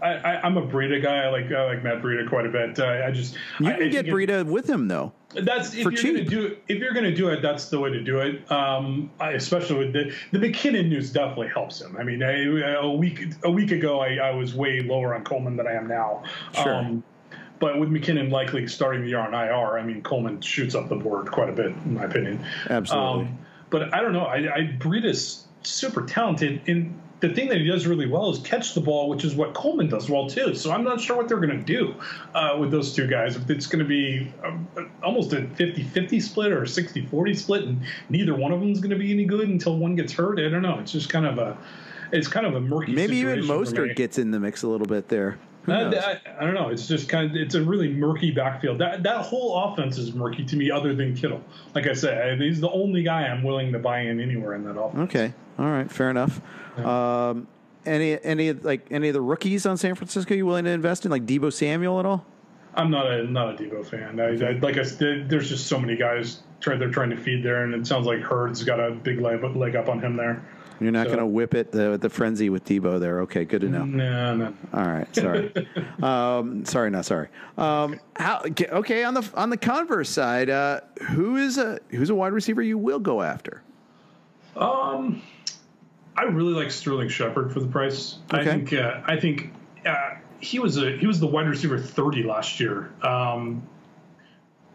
I, am a Breida guy. I like I like Matt Breida quite a bit. Uh, I just you I, can get Breida with him though. That's if you're cheap. gonna do if you're gonna do it, that's the way to do it. Um, I, especially with the the McKinnon news definitely helps him. I mean, I, a week a week ago, I, I was way lower on Coleman than I am now. Sure. Um, but with McKinnon likely starting the year on IR, I mean Coleman shoots up the board quite a bit, in my opinion. Absolutely. Um, but I don't know. I, I Breida's super talented in the thing that he does really well is catch the ball, which is what Coleman does well too. So I'm not sure what they're going to do uh, with those two guys. If it's going to be a, almost a 50-50 split or a 60-40 split, and neither one of them is going to be any good until one gets hurt. I don't know. It's just kind of a it's kind of a murky. Situation. Maybe even Mostert gets in the mix a little bit there. I, I, I, don't know. It's just kind of it's a really murky backfield. That that whole offense is murky to me, other than Kittle. Like I said, he's the only guy I'm willing to buy in anywhere in that offense. Okay, all right, fair enough. Um, any any like any of the rookies on San Francisco you willing to invest in, like Deebo Samuel at all? I'm not a not a Deebo fan. I, I, like I said, there's just so many guys try, they're trying to feed there, and it sounds like Hurd's got a big leg, leg up on him there. You're not so. going to whip it the the frenzy with Deebo there. Okay, good to know. No, no. All right, sorry. um, sorry, not sorry. Um, how, okay, on the on the converse side, uh, who is a who's a wide receiver you will go after? Um, I really like Sterling Shepard for the price. Okay. I think uh, I think uh, he was a he was the wide receiver 30 last year. Um,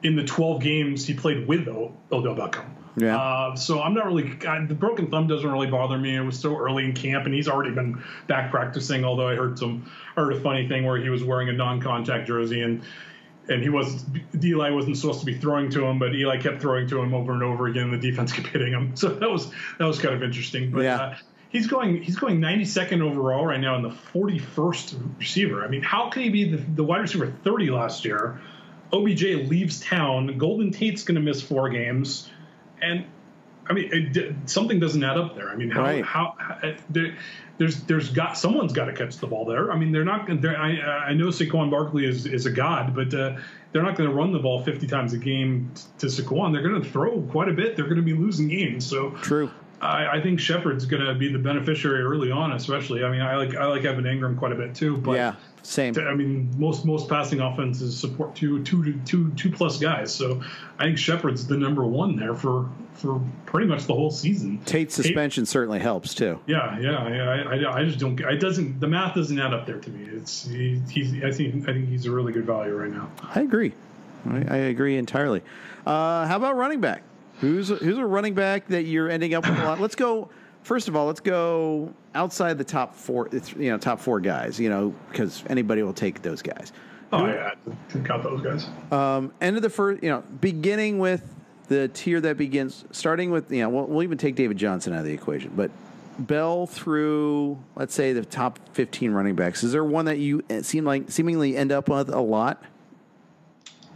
in the 12 games he played with Odell Beckham. Yeah. Uh, so I'm not really the broken thumb doesn't really bother me. It was so early in camp, and he's already been back practicing. Although I heard some heard a funny thing where he was wearing a non-contact jersey and and he was Eli wasn't supposed to be throwing to him, but Eli kept throwing to him over and over again. The defense kept hitting him, so that was that was kind of interesting. But yeah. uh, he's going he's going 92nd overall right now in the 41st receiver. I mean, how can he be the, the wide receiver 30 last year? OBJ leaves town. Golden Tate's going to miss four games, and I mean, it, something doesn't add up there. I mean, how, right. how, how there, there's there's got someone's got to catch the ball there. I mean, they're not. They're, I I know Saquon Barkley is is a god, but uh, they're not going to run the ball 50 times a game to Saquon. They're going to throw quite a bit. They're going to be losing games. So true. I, I think Shepard's going to be the beneficiary early on, especially. I mean, I like I like Evan Engram quite a bit too. But yeah, same. I mean, most most passing offenses support two two two two plus guys. So I think Shepard's the number one there for for pretty much the whole season. Tate's suspension Tate, certainly helps too. Yeah, yeah, yeah. I, I, I, just don't. It doesn't. The math doesn't add up there to me. It's he, he's. I think I think he's a really good value right now. I agree. I, I agree entirely. Uh, how about running back? Who's a, who's a running back that you're ending up with a lot? Let's go. First of all, let's go outside the top four. You know, top four guys. You know, because anybody will take those guys. Oh Who, yeah, count those guys. Um, end of the first. You know, beginning with the tier that begins, starting with you know, we'll, we'll even take David Johnson out of the equation, but Bell through, let's say, the top 15 running backs. Is there one that you uh, seem like seemingly end up with a lot?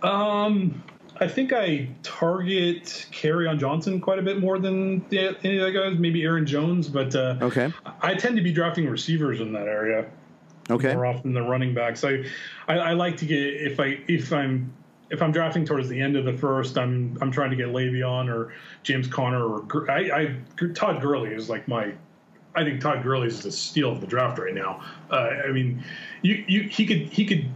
Um, I think I target Kerryon Johnson quite a bit more than the, any of the guys. Maybe Aaron Jones, but uh, okay. I tend to be drafting receivers in that area. Okay. More often than running backs. I, I, I like to get if I if I'm if I'm drafting towards the end of the first, I'm I'm trying to get Le'Veon or James Conner or I, I Todd Gurley is like my I think Todd Gurley is the steal of the draft right now. Uh, I mean, you, you he could he could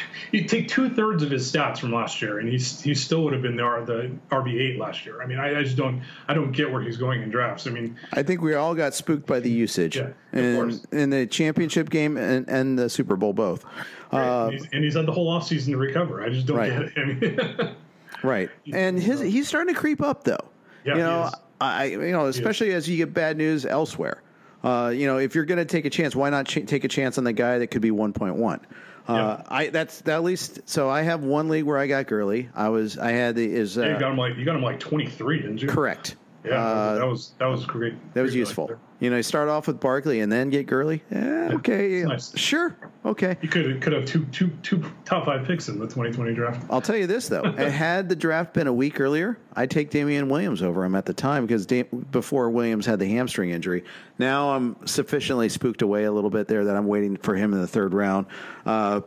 you take two thirds of his stats from last year, and he's he still would have been the the RB eight last year. I mean, I, I, just don't I don't get where he's going in drafts. I mean, I think we all got spooked by the usage yeah, in, in the championship game and, and the Super Bowl both. Right. Uh, and, he's, and, he's, had the whole offseason to recover. I just don't right. get it. I mean, right, and his he's starting to creep up though. Yeah, you know, I you know especially as you get bad news elsewhere. Uh, you know, if you're going to take a chance, why not ch- take a chance on the guy that could be 1.1? Uh, I that's that at least so I have one league where I got Gurley. I was I had the is uh, yeah, you got him like you got him like 23, didn't you? Correct. Yeah, uh, that was that was great. That was useful. You know, start off with Barkley and then get Gurley. Yeah, okay, nice. sure, okay. You could could have two two two top five picks in the 2020 draft. I'll tell you this though, had the draft been a week earlier, I'd take Damien Williams over him at the time because da- before Williams had the hamstring injury. Now I'm sufficiently spooked away a little bit there that I'm waiting for him in the third round. Uh,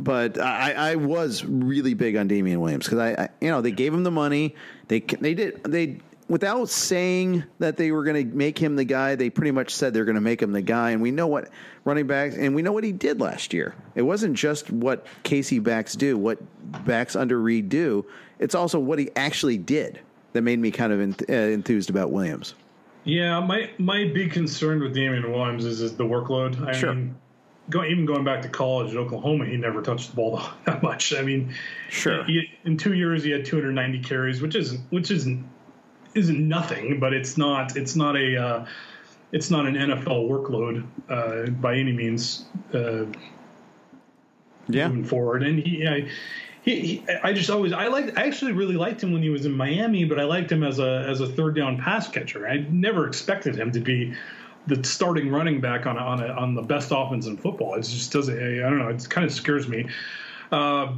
but I, I, was really big on Damien Williams because I, I, you know, they gave him the money. They they did they without saying that they were going to make him the guy, they pretty much said they're going to make him the guy. And we know what running backs, and we know what he did last year. It wasn't just what KC backs do, what backs under Reid do. It's also what he actually did that made me kind of enth- uh, enthused about Williams. Yeah, my my big concern with Damien Williams is, is the workload. I sure. mean, go, even going back to college at Oklahoma, he never touched the ball that much. I mean, sure. He, in two years, he had 290 carries, which isn't which isn't isn't nothing, but it's not it's not a uh, it's not an NFL workload uh, by any means. Uh, yeah. moving forward, and he, I, he, he, I just always I liked I actually really liked him when he was in Miami, but I liked him as a as a third down pass catcher. I never expected him to be the starting running back on a, on a, on the best offense in football. It just doesn't. I don't know. It kind of scares me. Uh,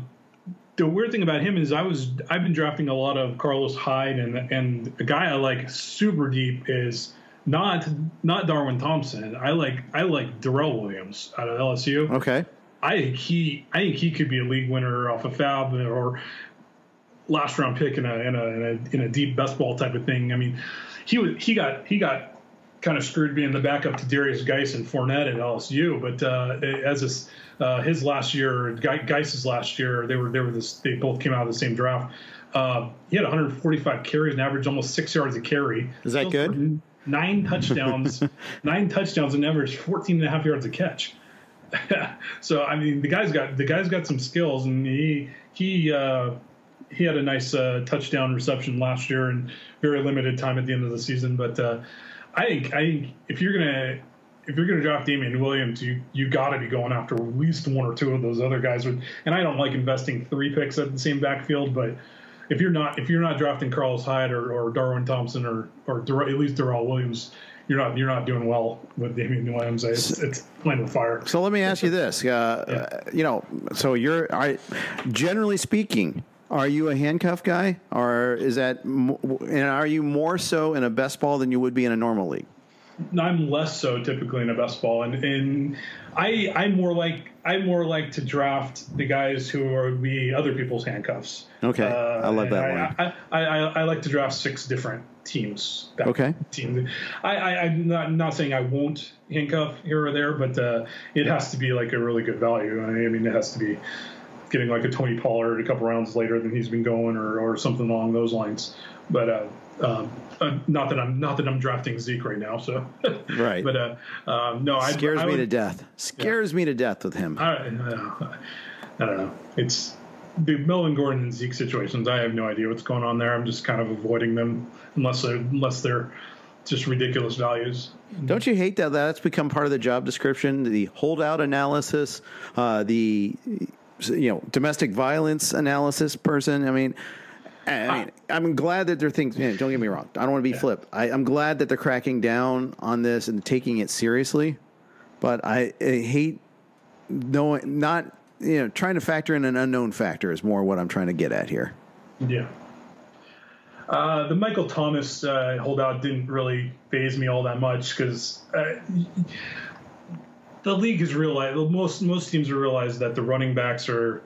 the weird thing about him is I was I've been drafting a lot of Carlos Hyde and and a guy I like super deep is not not Darwin Thompson. I like I like Darrel Williams out of LSU. Okay. I think he I think he could be a league winner off of FAAB or last round pick in a in a in a, in a deep best ball type of thing. I mean, he was he got he got kind of screwed being the backup to Darius Guice and Fournette at LSU, but uh, as a uh, his last year, Guice's last year, they were they were this, they both came out of the same draft. Uh, he had 145 carries and averaged almost six yards a carry. Is that good? Nine touchdowns, nine touchdowns and averaged 14 and a half yards a catch. so I mean, the guy's got the guy's got some skills, and he he uh, he had a nice uh, touchdown reception last year and very limited time at the end of the season. But uh, I think I think if you're gonna if you're going to draft Damien Williams, you you got to be going after at least one or two of those other guys. And I don't like investing three picks at the same backfield, but if you're not if you're not drafting Carlos Hyde or, or Darwin Thompson or or at least Darrel Williams, you're not you're not doing well with Damien Williams. It's, it's playing with fire. So let me ask you this: uh, yeah. you know, so you're I, generally speaking. Are you a handcuff guy, or is that, and are you more so in a best ball than you would be in a normal league? I'm less so typically in a best ball, and, and I I more like I more like to draft the guys who are be other people's handcuffs. Okay, uh, I love that I, one. I, I, I, like to draft six different teams. Okay, teams. I, I am not not saying I won't handcuff here or there, but uh, it has to be like a really good value. I mean, it has to be getting like a Tony Pollard a couple rounds later than he's been going, or or something along those lines. But uh, um, uh, not that I'm not that I'm drafting Zeke right now. So right, but uh, um, no, scares I, I me to death. Scares yeah. me to death with him. I, I, I don't know. It's the Melvin Gordon and Zeke situations. I have no idea what's going on there. I'm just kind of avoiding them unless they're, unless they're just ridiculous values. Don't you hate that that's become part of the job description? The holdout analysis, uh, the you know domestic violence analysis person. I mean, I mean, I'm glad that they're thinking. don't get me wrong. I don't want to be yeah. flip. I, am glad that they're cracking down on this and taking it seriously. But I, I hate knowing not you know trying to factor in an unknown factor is more what I'm trying to get at here. Yeah. Uh, the Michael Thomas uh, holdout didn't really phase me all that much because uh, the league has realized most most teams have realized that the running backs are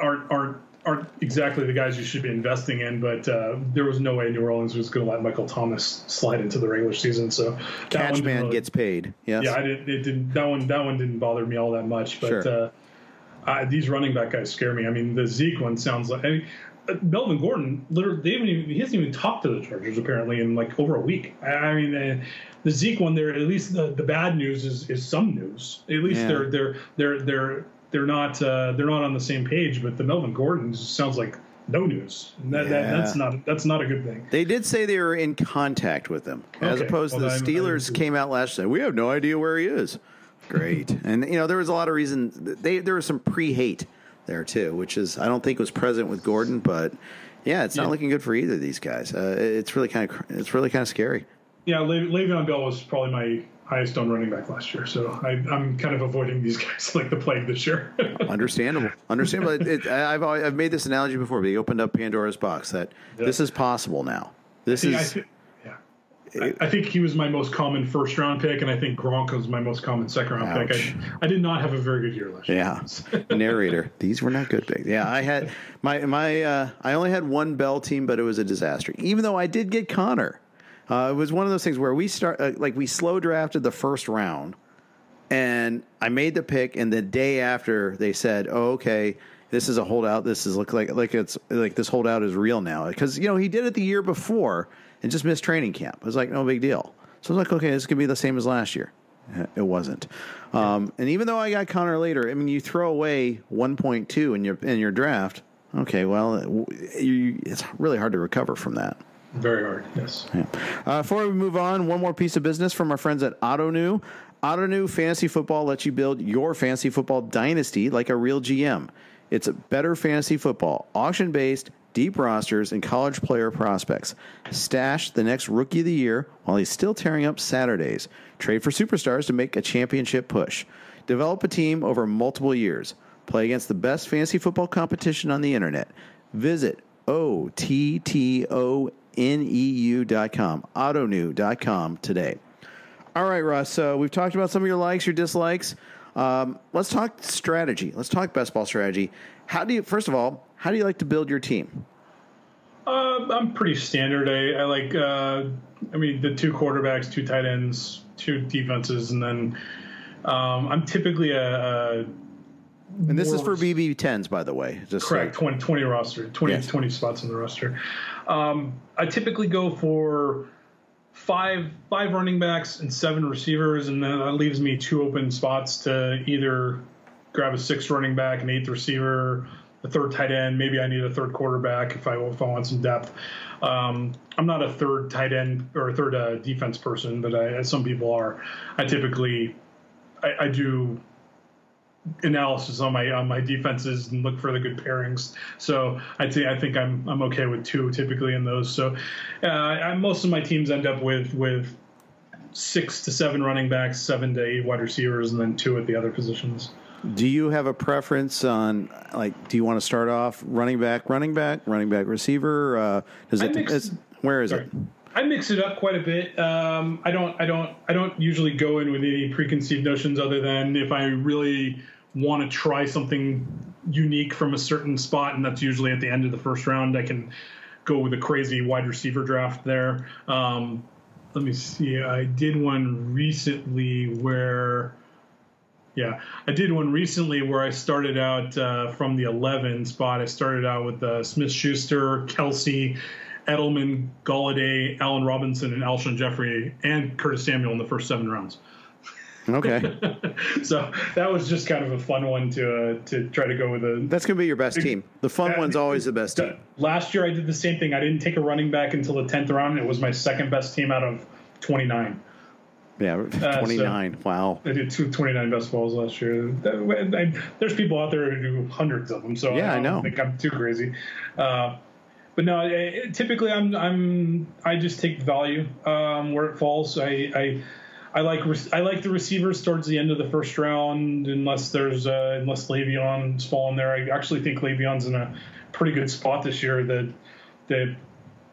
aren't aren't aren't exactly the guys you should be investing in, but uh, there was no way New Orleans was going to let Michael Thomas slide into the regular season. So Catchman really, gets paid. Yes. Yeah, I did, it didn't. That one. That one didn't bother me all that much. But sure. uh, uh, these running back guys scare me. I mean, the Zeke one sounds like. I mean, Melvin Gordon, literally, they haven't even, he hasn't even talked to the Chargers apparently in like over a week. I, mean, uh, the Zeke one there, at least the, the bad news is, is some news. At least yeah. they're they're they're they're they're not uh, they're not on the same page. But the Melvin Gordon sounds like no news. That, yeah. that, that's not that's not a good thing. They did say they were in contact with him, as okay. opposed well, to the Steelers I'm, I'm, came out last night. We have no idea where he is. Great, and you know there was a lot of reasons. They there was some pre-hate there too, which is I don't think was present with Gordon, but yeah, it's not yeah. looking good for either of these guys. Uh, it's really kind of it's really kind of scary. Yeah, Le- Le'Veon Bell was probably my highest owned running back last year, so I, am kind of avoiding these guys like the plague this year. Understandable, understandable. It, it, I've I've made this analogy before. But he opened up Pandora's box that yeah. this is possible now. This is. I, I, think he was my most common first round pick, and I think Gronk was my most common second round ouch. pick. I, I, did not have a very good year last year. Yeah, narrator. These were not good picks. Yeah, I had my my. Uh, I only had one Bell team, but it was a disaster. Even though I did get Conner, uh, it was one of those things where we start uh, like we slow drafted the first round, and I made the pick, and the day after they said, "Oh, okay." This is a holdout. This is look like like it's like this holdout is real now because you know he did it the year before and just missed training camp. It was like no big deal. So I was like, okay, this could be the same as last year. It wasn't. Um, and even though I got Conner later, I mean, you throw away 1.2 in your in your draft. Okay, well, you, it's really hard to recover from that. Very hard, yes. Yeah. Uh, before we move on, one more piece of business from our friends at Ottoneu. Ottoneu Fantasy Football lets you build your fantasy football dynasty like a real GM. It's a better fantasy football, auction based, deep rosters, and college player prospects. Stash the next rookie of the year while he's still tearing up Saturdays. Trade for superstars to make a championship push. Develop a team over multiple years. Play against the best fantasy football competition on the internet. Visit O-T-T-O-N-E-U.com, ottoneu.com today. All right, Russ. So we've talked about some of your likes, your dislikes. Um, let's talk strategy. Let's talk best ball strategy. How do you, first of all, how do you like to build your team? Uh, I'm pretty standard. I, I like, uh, I mean, the two quarterbacks, two tight ends, two defenses, and then um, I'm typically a, a and this is for BB10s, by the way. Just correct. 20, 20 roster, 20, yes. 20 spots in the roster. Um, I typically go for five five running backs and seven receivers, and then that leaves me two open spots to either grab a sixth running back, an eighth receiver, a third tight end. Maybe I need a third quarterback if I if I want some depth. Um, I'm not a third tight end or a third uh, defense person, but I, as some people are, I typically I, I do analysis on my on my defenses and look for the good pairings. So I'd say I think I'm I'm okay with two typically in those. So uh, I, most of my teams end up with with six to seven running backs, seven to eight wide receivers, and then two at the other positions. Do you have a preference on like? Do you want to start off running back, running back, running back, receiver? Uh, does it? Mix, where is sorry. it? I mix it up quite a bit. Um, I don't, I don't, I don't usually go in with any preconceived notions other than if I really want to try something unique from a certain spot, and that's usually at the end of the first round. I can go with a crazy wide receiver draft there. Um, let me see. I did one recently where, yeah, I did one recently where I started out uh, from the 11 spot. I started out with uh, Smith Schuster, Kelce, Edelman, Golladay, Allen Robinson, and Alshon Jeffery, and Curtis Samuel in the first seven rounds. Okay. so that was just kind of a fun one to uh, to try to go with a. That's going to be your best team. The fun one's always the best team. Last year I did the same thing. I didn't take a running back until the tenth round. And it was my second best team out of twenty nine. Yeah, 29. Uh, so wow. I did two, 29 best balls last year. There's people out there who do hundreds of them, so yeah, I, I know. think I'm too crazy. Uh, but no, typically I'm I'm I just take value um, where it falls. I, I I like I like the receivers towards the end of the first round, unless there's uh, unless Le'Veon's fallen there. I actually think Le'Veon's in a pretty good spot this year. That the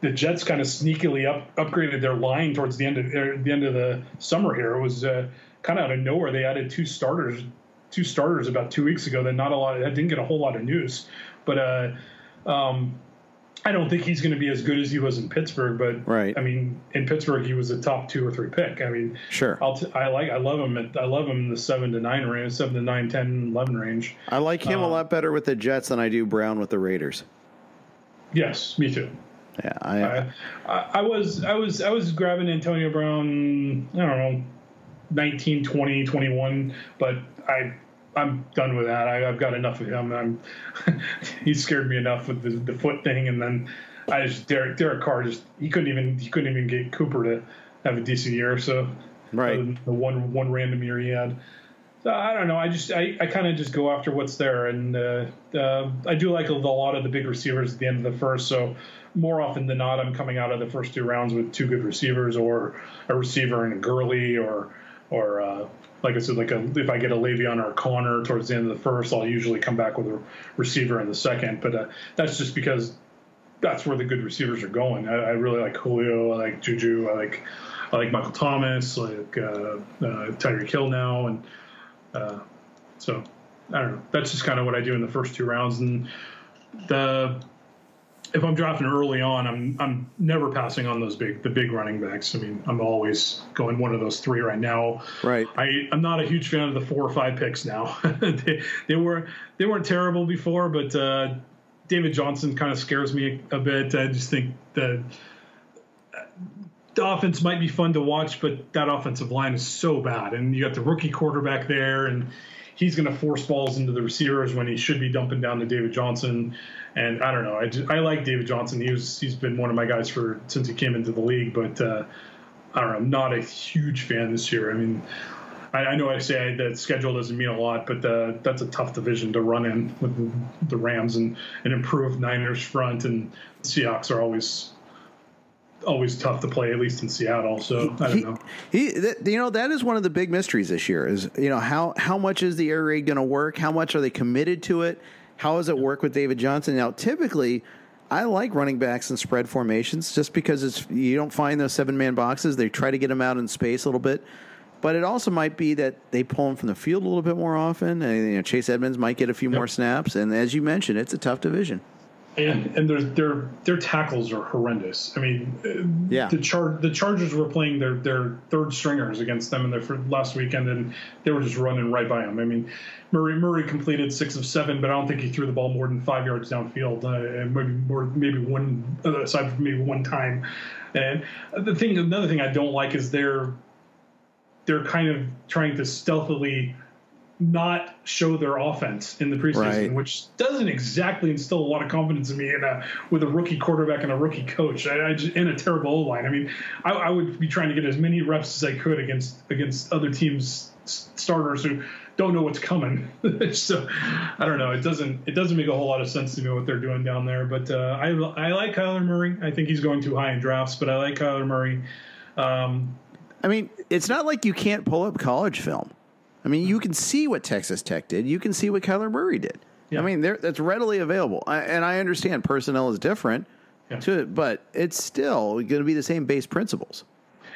the Jets kind of sneakily up upgraded their line towards the end of er, the end of the summer. Here it was uh, kind of out of nowhere. They added two starters, two starters about two weeks ago. That not a lot. That didn't get a whole lot of news, but uh, um, I don't think he's going to be as good as he was in Pittsburgh, but right. I mean, in Pittsburgh he was a top two or three pick. I mean, sure. I'll t- I like I love him. At, I love him in the seven to nine range, seven to nine, 10, 11 range. I like him a um, lot better with the Jets than I do Brown with the Raiders. Yes, me too. Yeah, I, I, I, was I was I was grabbing Antonio Brown. I don't know, 19, 20, 21, but I I'm done with that. I, have got enough of him. I'm he scared me enough with the, the, foot thing, and then I just Derek Derek Carr just he couldn't even he couldn't even get Cooper to have a decent year. So right, the one one random year he had. So I don't know. I just I, I kind of just go after what's there, and uh, uh, I do like a, a, lot of the big receivers at the end of the first. So more often than not, I'm coming out of the first two rounds with two good receivers, or a receiver and a Gurley, or or uh, like I said, like a, if I get a Le'Veon or a Conner towards the end of the first, I'll usually come back with a receiver in the second. But uh, that's just because that's where the good receivers are going. I, I, really like Julio. I like Juju. I like I like Michael Thomas. Like uh, uh, Tyreek now, and uh, so I don't know. That's just kind of what I do in the first two rounds. And the if I'm drafting early on, I'm I'm never passing on those big the big running backs. I mean, I'm always going one of those three right now. Right. I I'm not a huge fan of the four or five picks now. they, they were they weren't terrible before, but uh, David Johnson kind of scares me a bit. I just think that the offense might be fun to watch, but that offensive line is so bad, and you got the rookie quarterback there, and he's going to force balls into the receivers when he should be dumping down to David Johnson. And I don't know. I, just, I like David Johnson. He was he's been one of my guys for since he came into the league, but uh, I don't know. I'm not a huge fan this year. I mean, I, I know I say that schedule doesn't mean a lot, but uh, that's a tough division to run in with the Rams and an improved Niners front, and Seahawks are always always tough to play, at least in Seattle. So I don't he, know. He, that, you know, that is one of the big mysteries this year. Is you know how how much is the air raid going to work? How much are they committed to it? How does it work with David Johnson? Now, typically, I like running backs in spread formations just because it's you don't find those seven man boxes. They try to get them out in space a little bit. But it also might be that they pull them from the field a little bit more often. And, you know, Chase Edmonds might get a few yep. more snaps. And as you mentioned, it's a tough division and and their their their tackles are horrendous. I mean, uh, yeah. The char the Chargers were playing their their third stringers against them in their last weekend, and they were just running right by them. I mean, Murray Murray completed six of seven, but I don't think he threw the ball more than five yards downfield, uh, maybe more maybe one uh, aside from maybe one time. And the thing, another thing I don't like is they're they're kind of trying to stealthily not show their offense in the preseason, right. which doesn't exactly instill a lot of confidence in me in a, with a rookie quarterback and a rookie coach I, I just, and a terrible O line. I mean, I, I, would be trying to get as many reps as I could against against other teams' starters who don't know what's coming. so I don't know. It doesn't it doesn't make a whole lot of sense to me what they're doing down there. But uh, I I like Kyler Murray. I think he's going too high in drafts, but I like Kyler Murray. Um, I mean, it's not like you can't pull up college film. I mean, you can see what Texas Tech did. You can see what Kyler Murray did. Yeah. I mean, that's readily available. I, and I understand personnel is different yeah. to it, but it's still going to be the same base principles.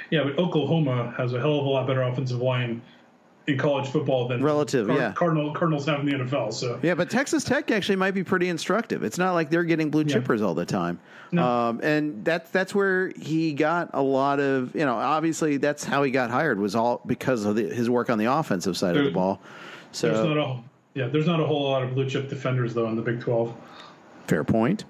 Yeah, but Oklahoma has a hell of a lot better offensive line in college football than relative, Card- yeah. Cardinal Cardinals have in the NFL. So yeah, but Texas Tech actually might be pretty instructive. It's not like they're getting blue chippers yeah. all the time. No. Um, and that's that's where he got a lot of you know. Obviously, that's how he got hired was all because of the, his work on the offensive side there's, of the ball. So there's not a yeah, there's not a whole lot of blue chip defenders though in the Big Twelve. Fair point.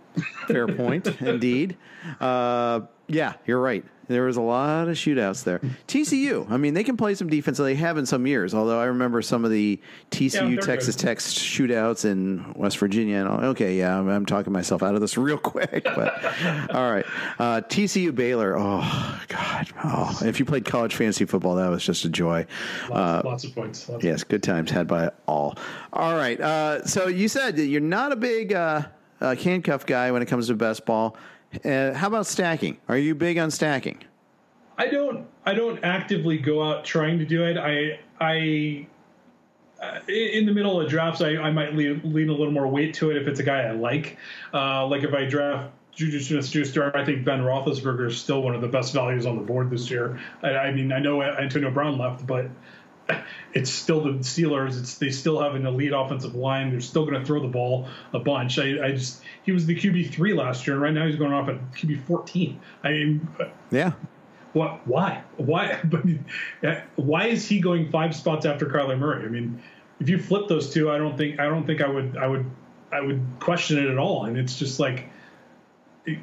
Fair point, indeed. Uh, yeah, you're right. There was a lot of shootouts there. TCU, I mean, they can play some defense. They have in some years. Although I remember some of the TCU yeah, Texas good. Tech shootouts in West Virginia. And all. okay, yeah, I'm, I'm, talking myself out of this real quick. But all right, uh, TCU Baylor. Oh God, oh, if you played college fantasy football, that was just a joy. Lots, uh, lots of points. Lots yes, good times had by all. All right, uh, so you said that you're not a big uh, uh, handcuff guy when it comes to best ball. Uh, how about stacking? Are you big on stacking? I don't. I don't actively go out trying to do it. I. I. Uh, in the middle of drafts, I, I might lean, lean, a little more weight to it if it's a guy I like. Uh, like if I draft Juju Smith-Schuster, I think Ben Roethlisberger is still one of the best values on the board this year. I, I mean, I know Antonio Brown left, but it's still the Steelers. It's they still have an elite offensive line. They're still going to throw the ball a bunch. I, I, just he was the QB three last year, and right now he's going off at QB fourteen. I mean, uh, yeah. What? Why? Why? Uh, why is he going five spots after Kyler Murray? I mean, if you flip those two, I don't think I don't think I would I would I would question it at all. And it's just like,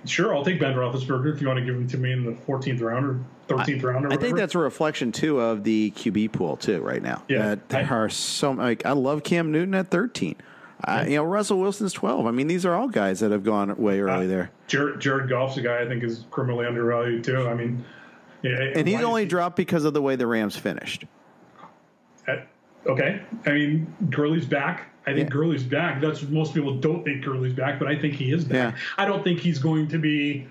sure, I'll take Ben Roethlisberger if you want to give him to me in the 14th round or 13th round. I think that's a reflection too of the QB pool too right now. Yeah, that there I, are so like I love Cam Newton at 13. Uh, you know, Russell Wilson's 12. I mean, these are all guys that have gone way early uh, there. Jared, Jared Goff's a guy I think is criminally undervalued too. I mean, yeah, and he's only dropped because of the way the Rams finished. Uh, okay, I mean, Gurley's back. I think yeah. Gurley's back. That's what most people don't think Gurley's back, but I think he is back. Yeah. I don't think he's going to be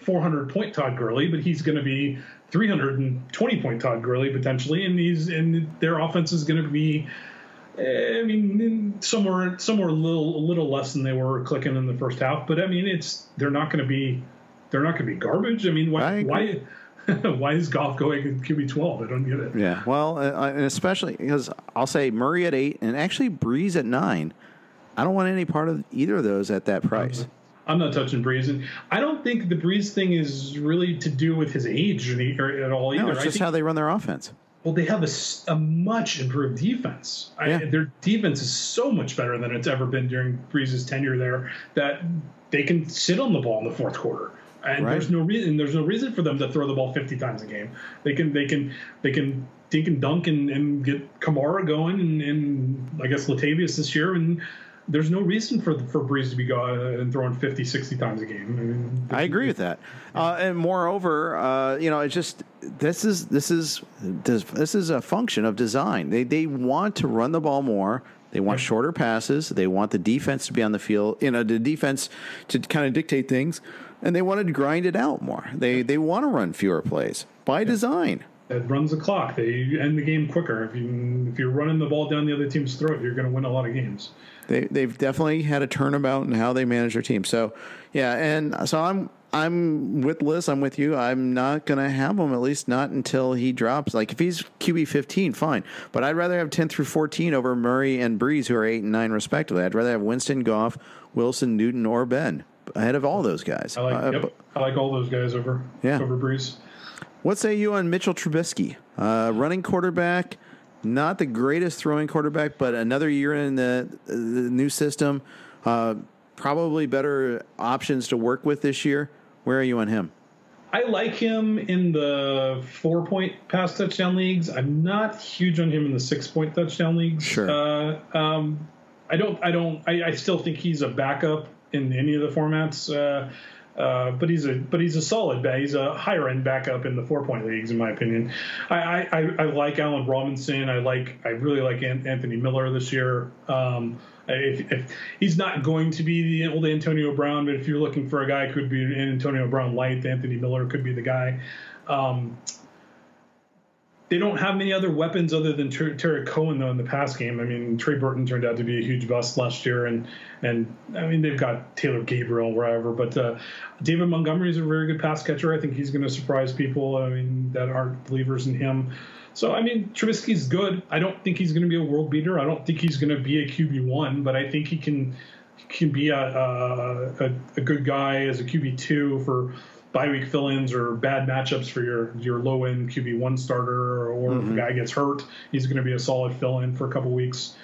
400 point Todd Gurley, but he's going to be 320 point Todd Gurley potentially, and he's and their offense is going to be. Eh, I mean, somewhere somewhere a little a little less than they were clicking in the first half, but I mean, it's they're not going to be they're not going to be garbage. I mean, why why why is Goff going QB twelve? I don't get it. Yeah, well, uh, and especially because I'll say Murray at eight and actually Brees at nine. I don't want any part of either of those at that price. I'm not touching Brees, and I don't think the Brees thing is really to do with his age at all either. No, it's just how they run their offense. Well, they have a, a much improved defense. Yeah. I, their defense is so much better than it's ever been during Brees' tenure there that they can sit on the ball in the fourth quarter and right. there's no reason there's no reason for them to throw the ball 50 times a game. They can they can they can dink and dunk and, and get Kamara going and, and I guess Latavius this year and there's no reason for for Brees to be going and throwing 50, 60 times a game. I, mean, I agree with that. Uh, and moreover, uh, you know, it's just this is this is this is a function of design. They they want to run the ball more. They want shorter passes. They want the defense to be on the field. You know, the defense to kind of dictate things and they wanted to grind it out more. They they want to run fewer plays by design. It runs the clock. They end the game quicker. If you if you're running the ball down the other team's throat, you're going to win a lot of games. They they've definitely had a turnabout in how they manage their team. So yeah, and so I'm I'm with Liss. I'm with you. I'm not going to have him at least not until he drops. Like if he's QB 15, fine. But I'd rather have 10 through 14 over Murray and Brees, who are eight and nine respectively. I'd rather have Winston, Goff, Wilson, Newton, or Ben ahead of all those guys. I like, uh, yep, I like all those guys over yeah. over Brees. What say you on Mitchell Trubisky, uh, running quarterback? Not the greatest throwing quarterback, but another year in the, the new system. Uh, probably better options to work with this year. Where are you on him? I like him in the four point pass touchdown leagues. I'm not huge on him in the six point touchdown leagues. Sure. Uh, um, I don't. I don't. I, I, still think he's a backup in any of the formats. Uh, uh, but he's a but he's a solid back. He's a higher end backup in the four point leagues, in my opinion. I, I, I like Allen Robinson. I like I really like Anthony Miller this year. Um, if, if, he's not going to be the old Antonio Brown, but if you're looking for a guy who could be an Antonio Brown light, Anthony Miller could be the guy. Um, they don't have many other weapons other than Ter- Tarik Cohen though in the pass game. I mean, Trey Burton turned out to be a huge bust last year, and and I mean they've got Taylor Gabriel wherever, but uh, David Montgomery is a very good pass catcher. I think he's going to surprise people. I mean that aren't believers in him. So I mean Trubisky's good. I don't think he's going to be a world beater. I don't think he's going to be a QB one, but I think he can can be a, a, a good guy as a QB two for bye week fill-ins or bad matchups for your your low end QB one starter, or mm-hmm. if a guy gets hurt, he's going to be a solid fill-in for a couple weeks.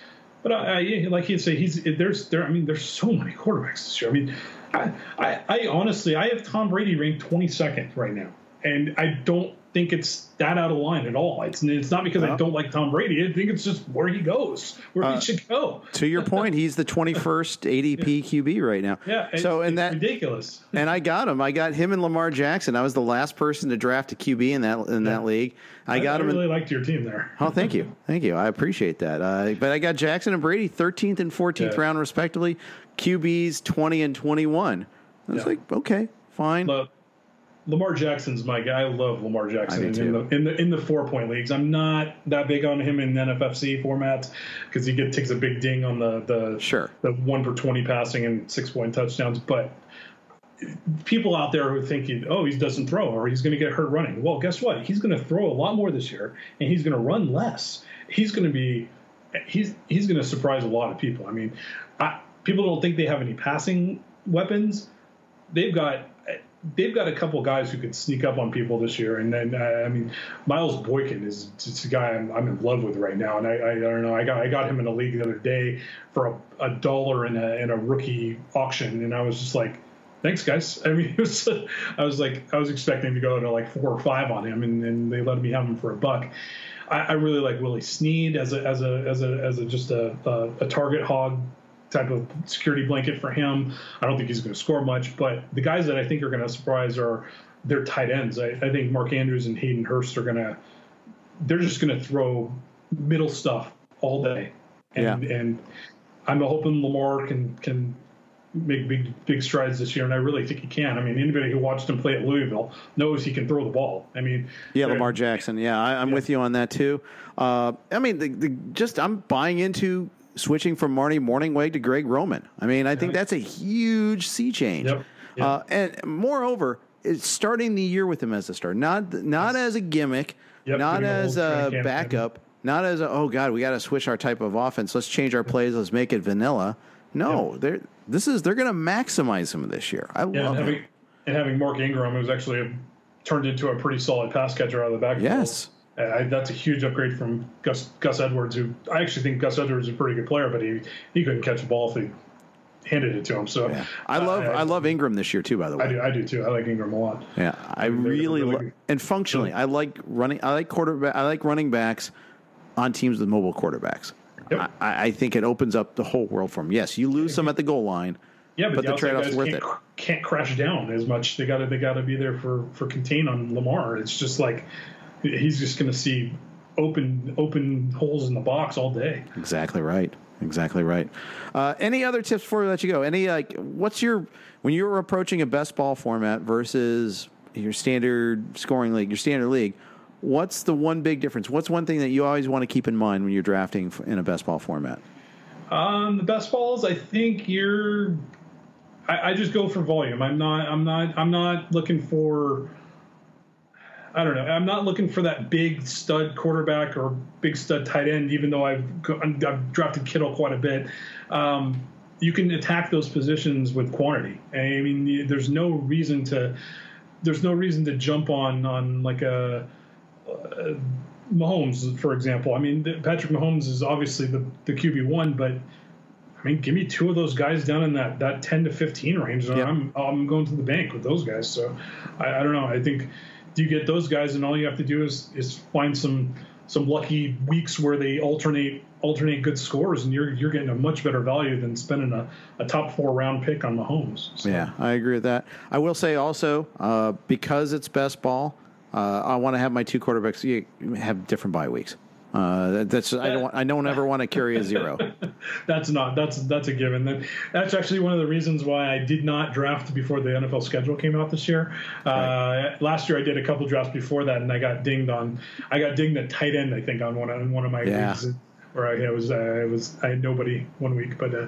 But uh, yeah, like he'd say, he's there's there. I mean, there's so many quarterbacks this year. I mean, I, I, I honestly I have Tom Brady ranked 22nd right now, and I don't think it's that out of line at all. It's it's not because I don't like Tom Brady. I think it's just where he goes, where uh, he should go. to your point, he's the 21st ADP QB right now. Yeah. So and that ridiculous. and I got him. I got him and Lamar Jackson. I was the last person to draft a QB in that in yeah. that league. I, I got I him. really in, liked your team there. oh, thank you, thank you. I appreciate that. Uh, but I got Jackson and Brady, 13th and 14th yeah. round respectively. QBs 20 and 21. I was yeah. like, okay, fine. Look, Lamar Jackson's my guy. I love Lamar Jackson in the, in the in the four point leagues. I'm not that big on him in NFFC formats because he get takes a big ding on the the sure the one for twenty passing and six point touchdowns. But people out there who think, oh, he doesn't throw or he's going to get hurt running. Well, guess what? He's going to throw a lot more this year, and he's going to run less. He's going to be he's he's going to surprise a lot of people. I mean, I, people don't think they have any passing weapons. They've got they've got a couple guys who could sneak up on people this year. And then, uh, I mean, Miles Boykin is just a guy I'm, I'm in love with right now. And I, I, I, don't know, I got I got him in a league the other day for a, a dollar in a in a rookie auction, and I was just like, thanks guys. I mean, was, I was like, I was expecting to go to like four or five on him, and, and they let me have him for a buck. I, I really like Willie Snead as a as a as a as a just a, a, a target hog type of security blanket for him. I don't think he's going to score much, but the guys that I think are going to surprise are their tight ends. I, I think Mark Andrews and Hayden Hurst are going to they're just going to throw middle stuff all day, and yeah. and I'm hoping Lamar can can make big big strides this year, and I really think he can. I mean, anybody who watched him play at Louisville knows he can throw the ball. I mean, yeah, Lamar Jackson. Yeah, I, am yeah. with you on that too. Uh, I mean, the, the, just I'm buying into switching from Marty Mornhinweg to Greg Roman. I mean, I think that's a huge sea change. Yep. Yep. Uh, and moreover, it's starting the year with him as a star, not not yes. as a gimmick, yep. not as a backup, not as a oh god, we got to switch our type of offense. Let's change our plays. Let's make it vanilla. No, they're this is they're going to maximize him this year. I yeah, love and having, And having Mark Ingram, who's actually turned into a pretty solid pass catcher out of the backfield. Yes. I, that's a huge upgrade from Gus Gus Edwards, who I actually think Gus Edwards is a pretty good player, but he he couldn't catch a ball if he handed it to him. So yeah. I love uh, I, I, love Ingram this year too. By the way, I do I do too. I like Ingram a lot. Yeah, I, really, really lo- and functionally, I like running. I like quarterback. I like running backs on teams with mobile quarterbacks. Yep. I, I, think it opens up the whole world for them. Yes, you lose some at the goal line. Yeah, but, but the, the trade off's worth can't, it. Can't crash down as much. They got to they got to be there for for contain on Lamar. It's just like he's just going to see open open holes in the box all day. Exactly right. Exactly right. Uh, any other tips before we let you go? Any like, what's your when you're approaching a best ball format versus your standard scoring league, your standard league? What's the one big difference? What's one thing that you always want to keep in mind when you're drafting in a best ball format? Um, the best balls, I think you're. I, I just go for volume. I'm not. I'm not. I'm not looking for I don't know. I'm not looking for that big stud quarterback or big stud tight end, even though I've, I've drafted Kittle quite a bit. Um, you can attack those positions with quantity. I mean, there's no reason to there's no reason to jump on on like a, a Mahomes, for example. I mean, Patrick Mahomes is obviously the the QB one, but I mean, give me two of those guys down in that that 10 to 15 range, and yep. I'm I'm going to the bank with those guys. So I, I don't know. I think you get those guys, and all you have to do is is find some some lucky weeks where they alternate alternate good scores, and you're you're getting a much better value than spending a, a top four round pick on Mahomes. So. Yeah, I agree with that. I will say also uh, because it's best ball, uh, I want to have my two quarterbacks have different bye weeks. Uh, that's I don't I don't ever want to carry a zero. that's not that's that's a given. That's actually one of the reasons why I did not draft before the NFL schedule came out this year. Uh, right. Last year I did a couple drafts before that, and I got dinged on. I got dinged at tight end. I think on one on one of my yeah. weeks where I, I was uh, I was I had nobody one week, but. Uh,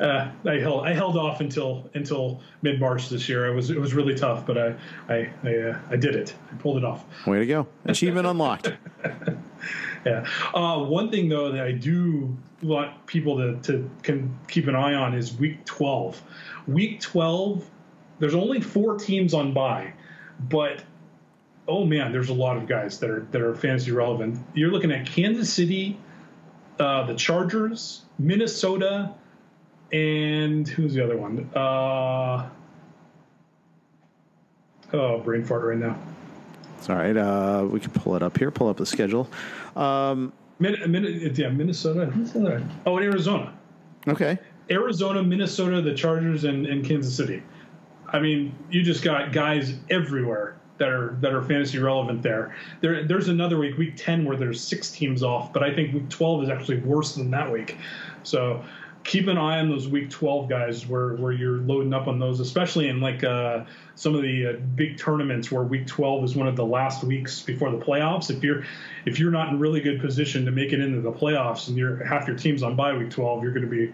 uh, I held I held off until until mid March this year. It was it was really tough, but I I I, uh, I did it. I pulled it off. Way to go! Achievement unlocked. yeah. Uh, one thing though that I do want people to, to can keep an eye on is week 12. Week 12, there's only four teams on bye, but oh man, there's a lot of guys that are that are fantasy relevant. You're looking at Kansas City, uh, the Chargers, Minnesota, and who's the other one? Uh, oh, brain fart right now. It's all right. Uh, we can pull it up here. Pull up the schedule. Um, Min, Min, yeah, Minnesota. Oh, Arizona. Okay. Arizona, Minnesota, the Chargers, and, and Kansas City. I mean, you just got guys everywhere that are that are fantasy relevant there. There there's another week, week ten, where there's six teams off, but I think week twelve is actually worse than that week. So keep an eye on those week 12 guys where, where you're loading up on those, especially in like uh, some of the uh, big tournaments where week 12 is one of the last weeks before the playoffs. If you're if you're not in really good position to make it into the playoffs and you're half your team's on bye week 12, you're going to be you're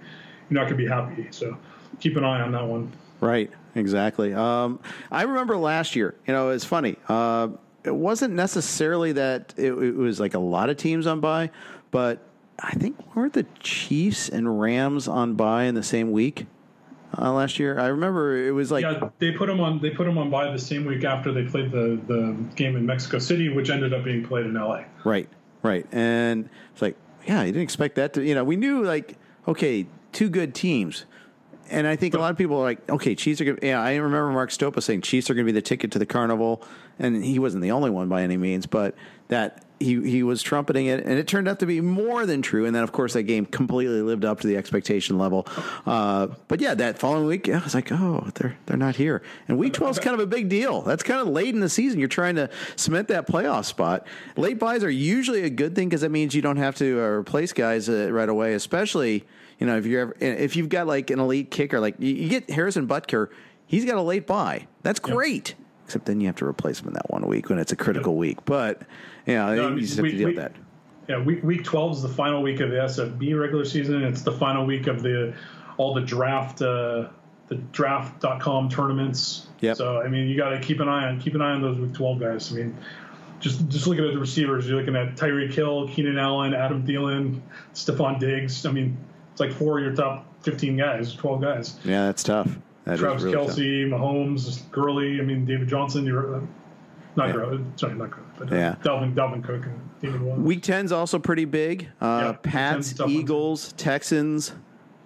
not going to be happy. So keep an eye on that one. Right. exactly. Um, I remember last year. You know, it's funny. Uh, it wasn't necessarily that it, it, was like a lot of teams on by, but I think weren't the Chiefs and Rams on by in the same week uh, last year? I remember it was like yeah, they put them on they put them on by the same week after they played the the game in Mexico City, which ended up being played in L.A. Right, right, and it's like yeah, you didn't expect that to you know we knew like okay two good teams. And I think a lot of people are like, okay, Chiefs are going to, yeah, I remember Mark Stopa saying Chiefs are going to be the ticket to the carnival. And he wasn't the only one by any means, but that he he was trumpeting it, and it turned out to be more than true. And then, of course, that game completely lived up to the expectation level. Uh, but yeah, that following week, I was like, oh, they're they're not here. And week twelve is kind of a big deal. That's kind of late in the season. You're trying to cement that playoff spot. Late buys are usually a good thing because that means you don't have to uh, replace guys uh, right away, especially. You know, if you're ever, if you've got like an elite kicker, like you, you get Harrison Butker, he's got a late buy. That's great. Yep. Except then you have to replace him in that one week when it's a critical week. But yeah, no, you just have week, to deal with that. Yeah, week week twelve is the final week of the SFB regular season. It's the final week of the all the draft uh, the draft.com tournaments. Yep. So I mean, you got to keep an eye on keep an eye on those week twelve guys. I mean, just just looking at the receivers, you're looking at Tyreek Hill, Keenan Allen, Adam Thielen, Stefon Diggs. I mean, it's like four of your top fifteen guys, twelve guys. Yeah, that's tough. That Travis really Kelce, tough. Mahomes, Gurley. I mean, David Johnson. You're uh, not yeah. Gurley. Sorry, not Gurley. But, uh, yeah. Dalvin, Dalvin Cook and Damien Williams. Week is also pretty big. Uh, yeah, Pats, Eagles, Texans.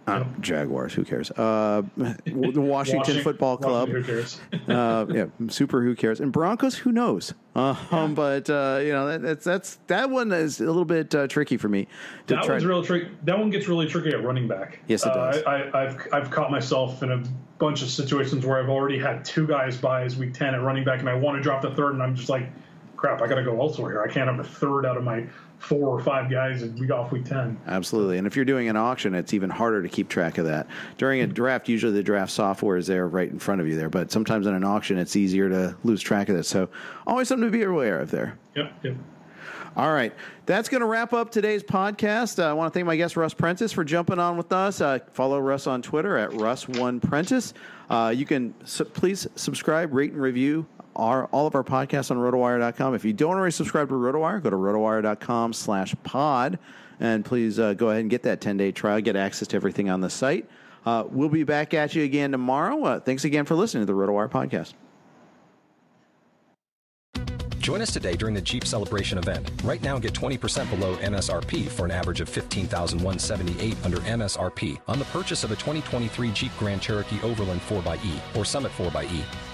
Uh. Jaguars, who cares? Uh, the Washington, Washington, Football Club. Washington, who cares? uh, yeah, super. Who cares? And Broncos, who knows? Uh, yeah. um, but uh, you know that, that's that's that one is a little bit uh, tricky for me. that one's real tricky. That one gets really tricky at running back. Yes, it uh, does. I, have I've caught myself in a bunch of situations where I've already had two guys buys week ten at running back, and I want to drop the third, and I'm just like, crap, I got to go elsewhere here. I can't have a third out of my four or five guys and we off week 10. Absolutely. And if you're doing an auction, it's even harder to keep track of that. During a draft, usually the draft software is there right in front of you there, but sometimes in an auction, it's easier to lose track of it. So always something to be aware of there. Yep, yep. All right. That's going to wrap up today's podcast. Uh, I want to thank my guest, Russ Prentice, for jumping on with us. Uh, follow Russ on Twitter at Russ1Prentice. Uh, you can su- please subscribe, rate, and review our all of our podcasts on rotowire.com. If you don't already subscribe to RotoWire, go to rotowire.com slash pod. And please uh, go ahead and get that 10 day trial, get access to everything on the site. Uh, we'll be back at you again tomorrow. Uh, thanks again for listening to the RotoWire podcast. Join us today during the Jeep Celebration event. Right now, get 20% below MSRP for an average of 15178 under MSRP on the purchase of a 2023 Jeep Grand Cherokee Overland 4xE or Summit 4xE.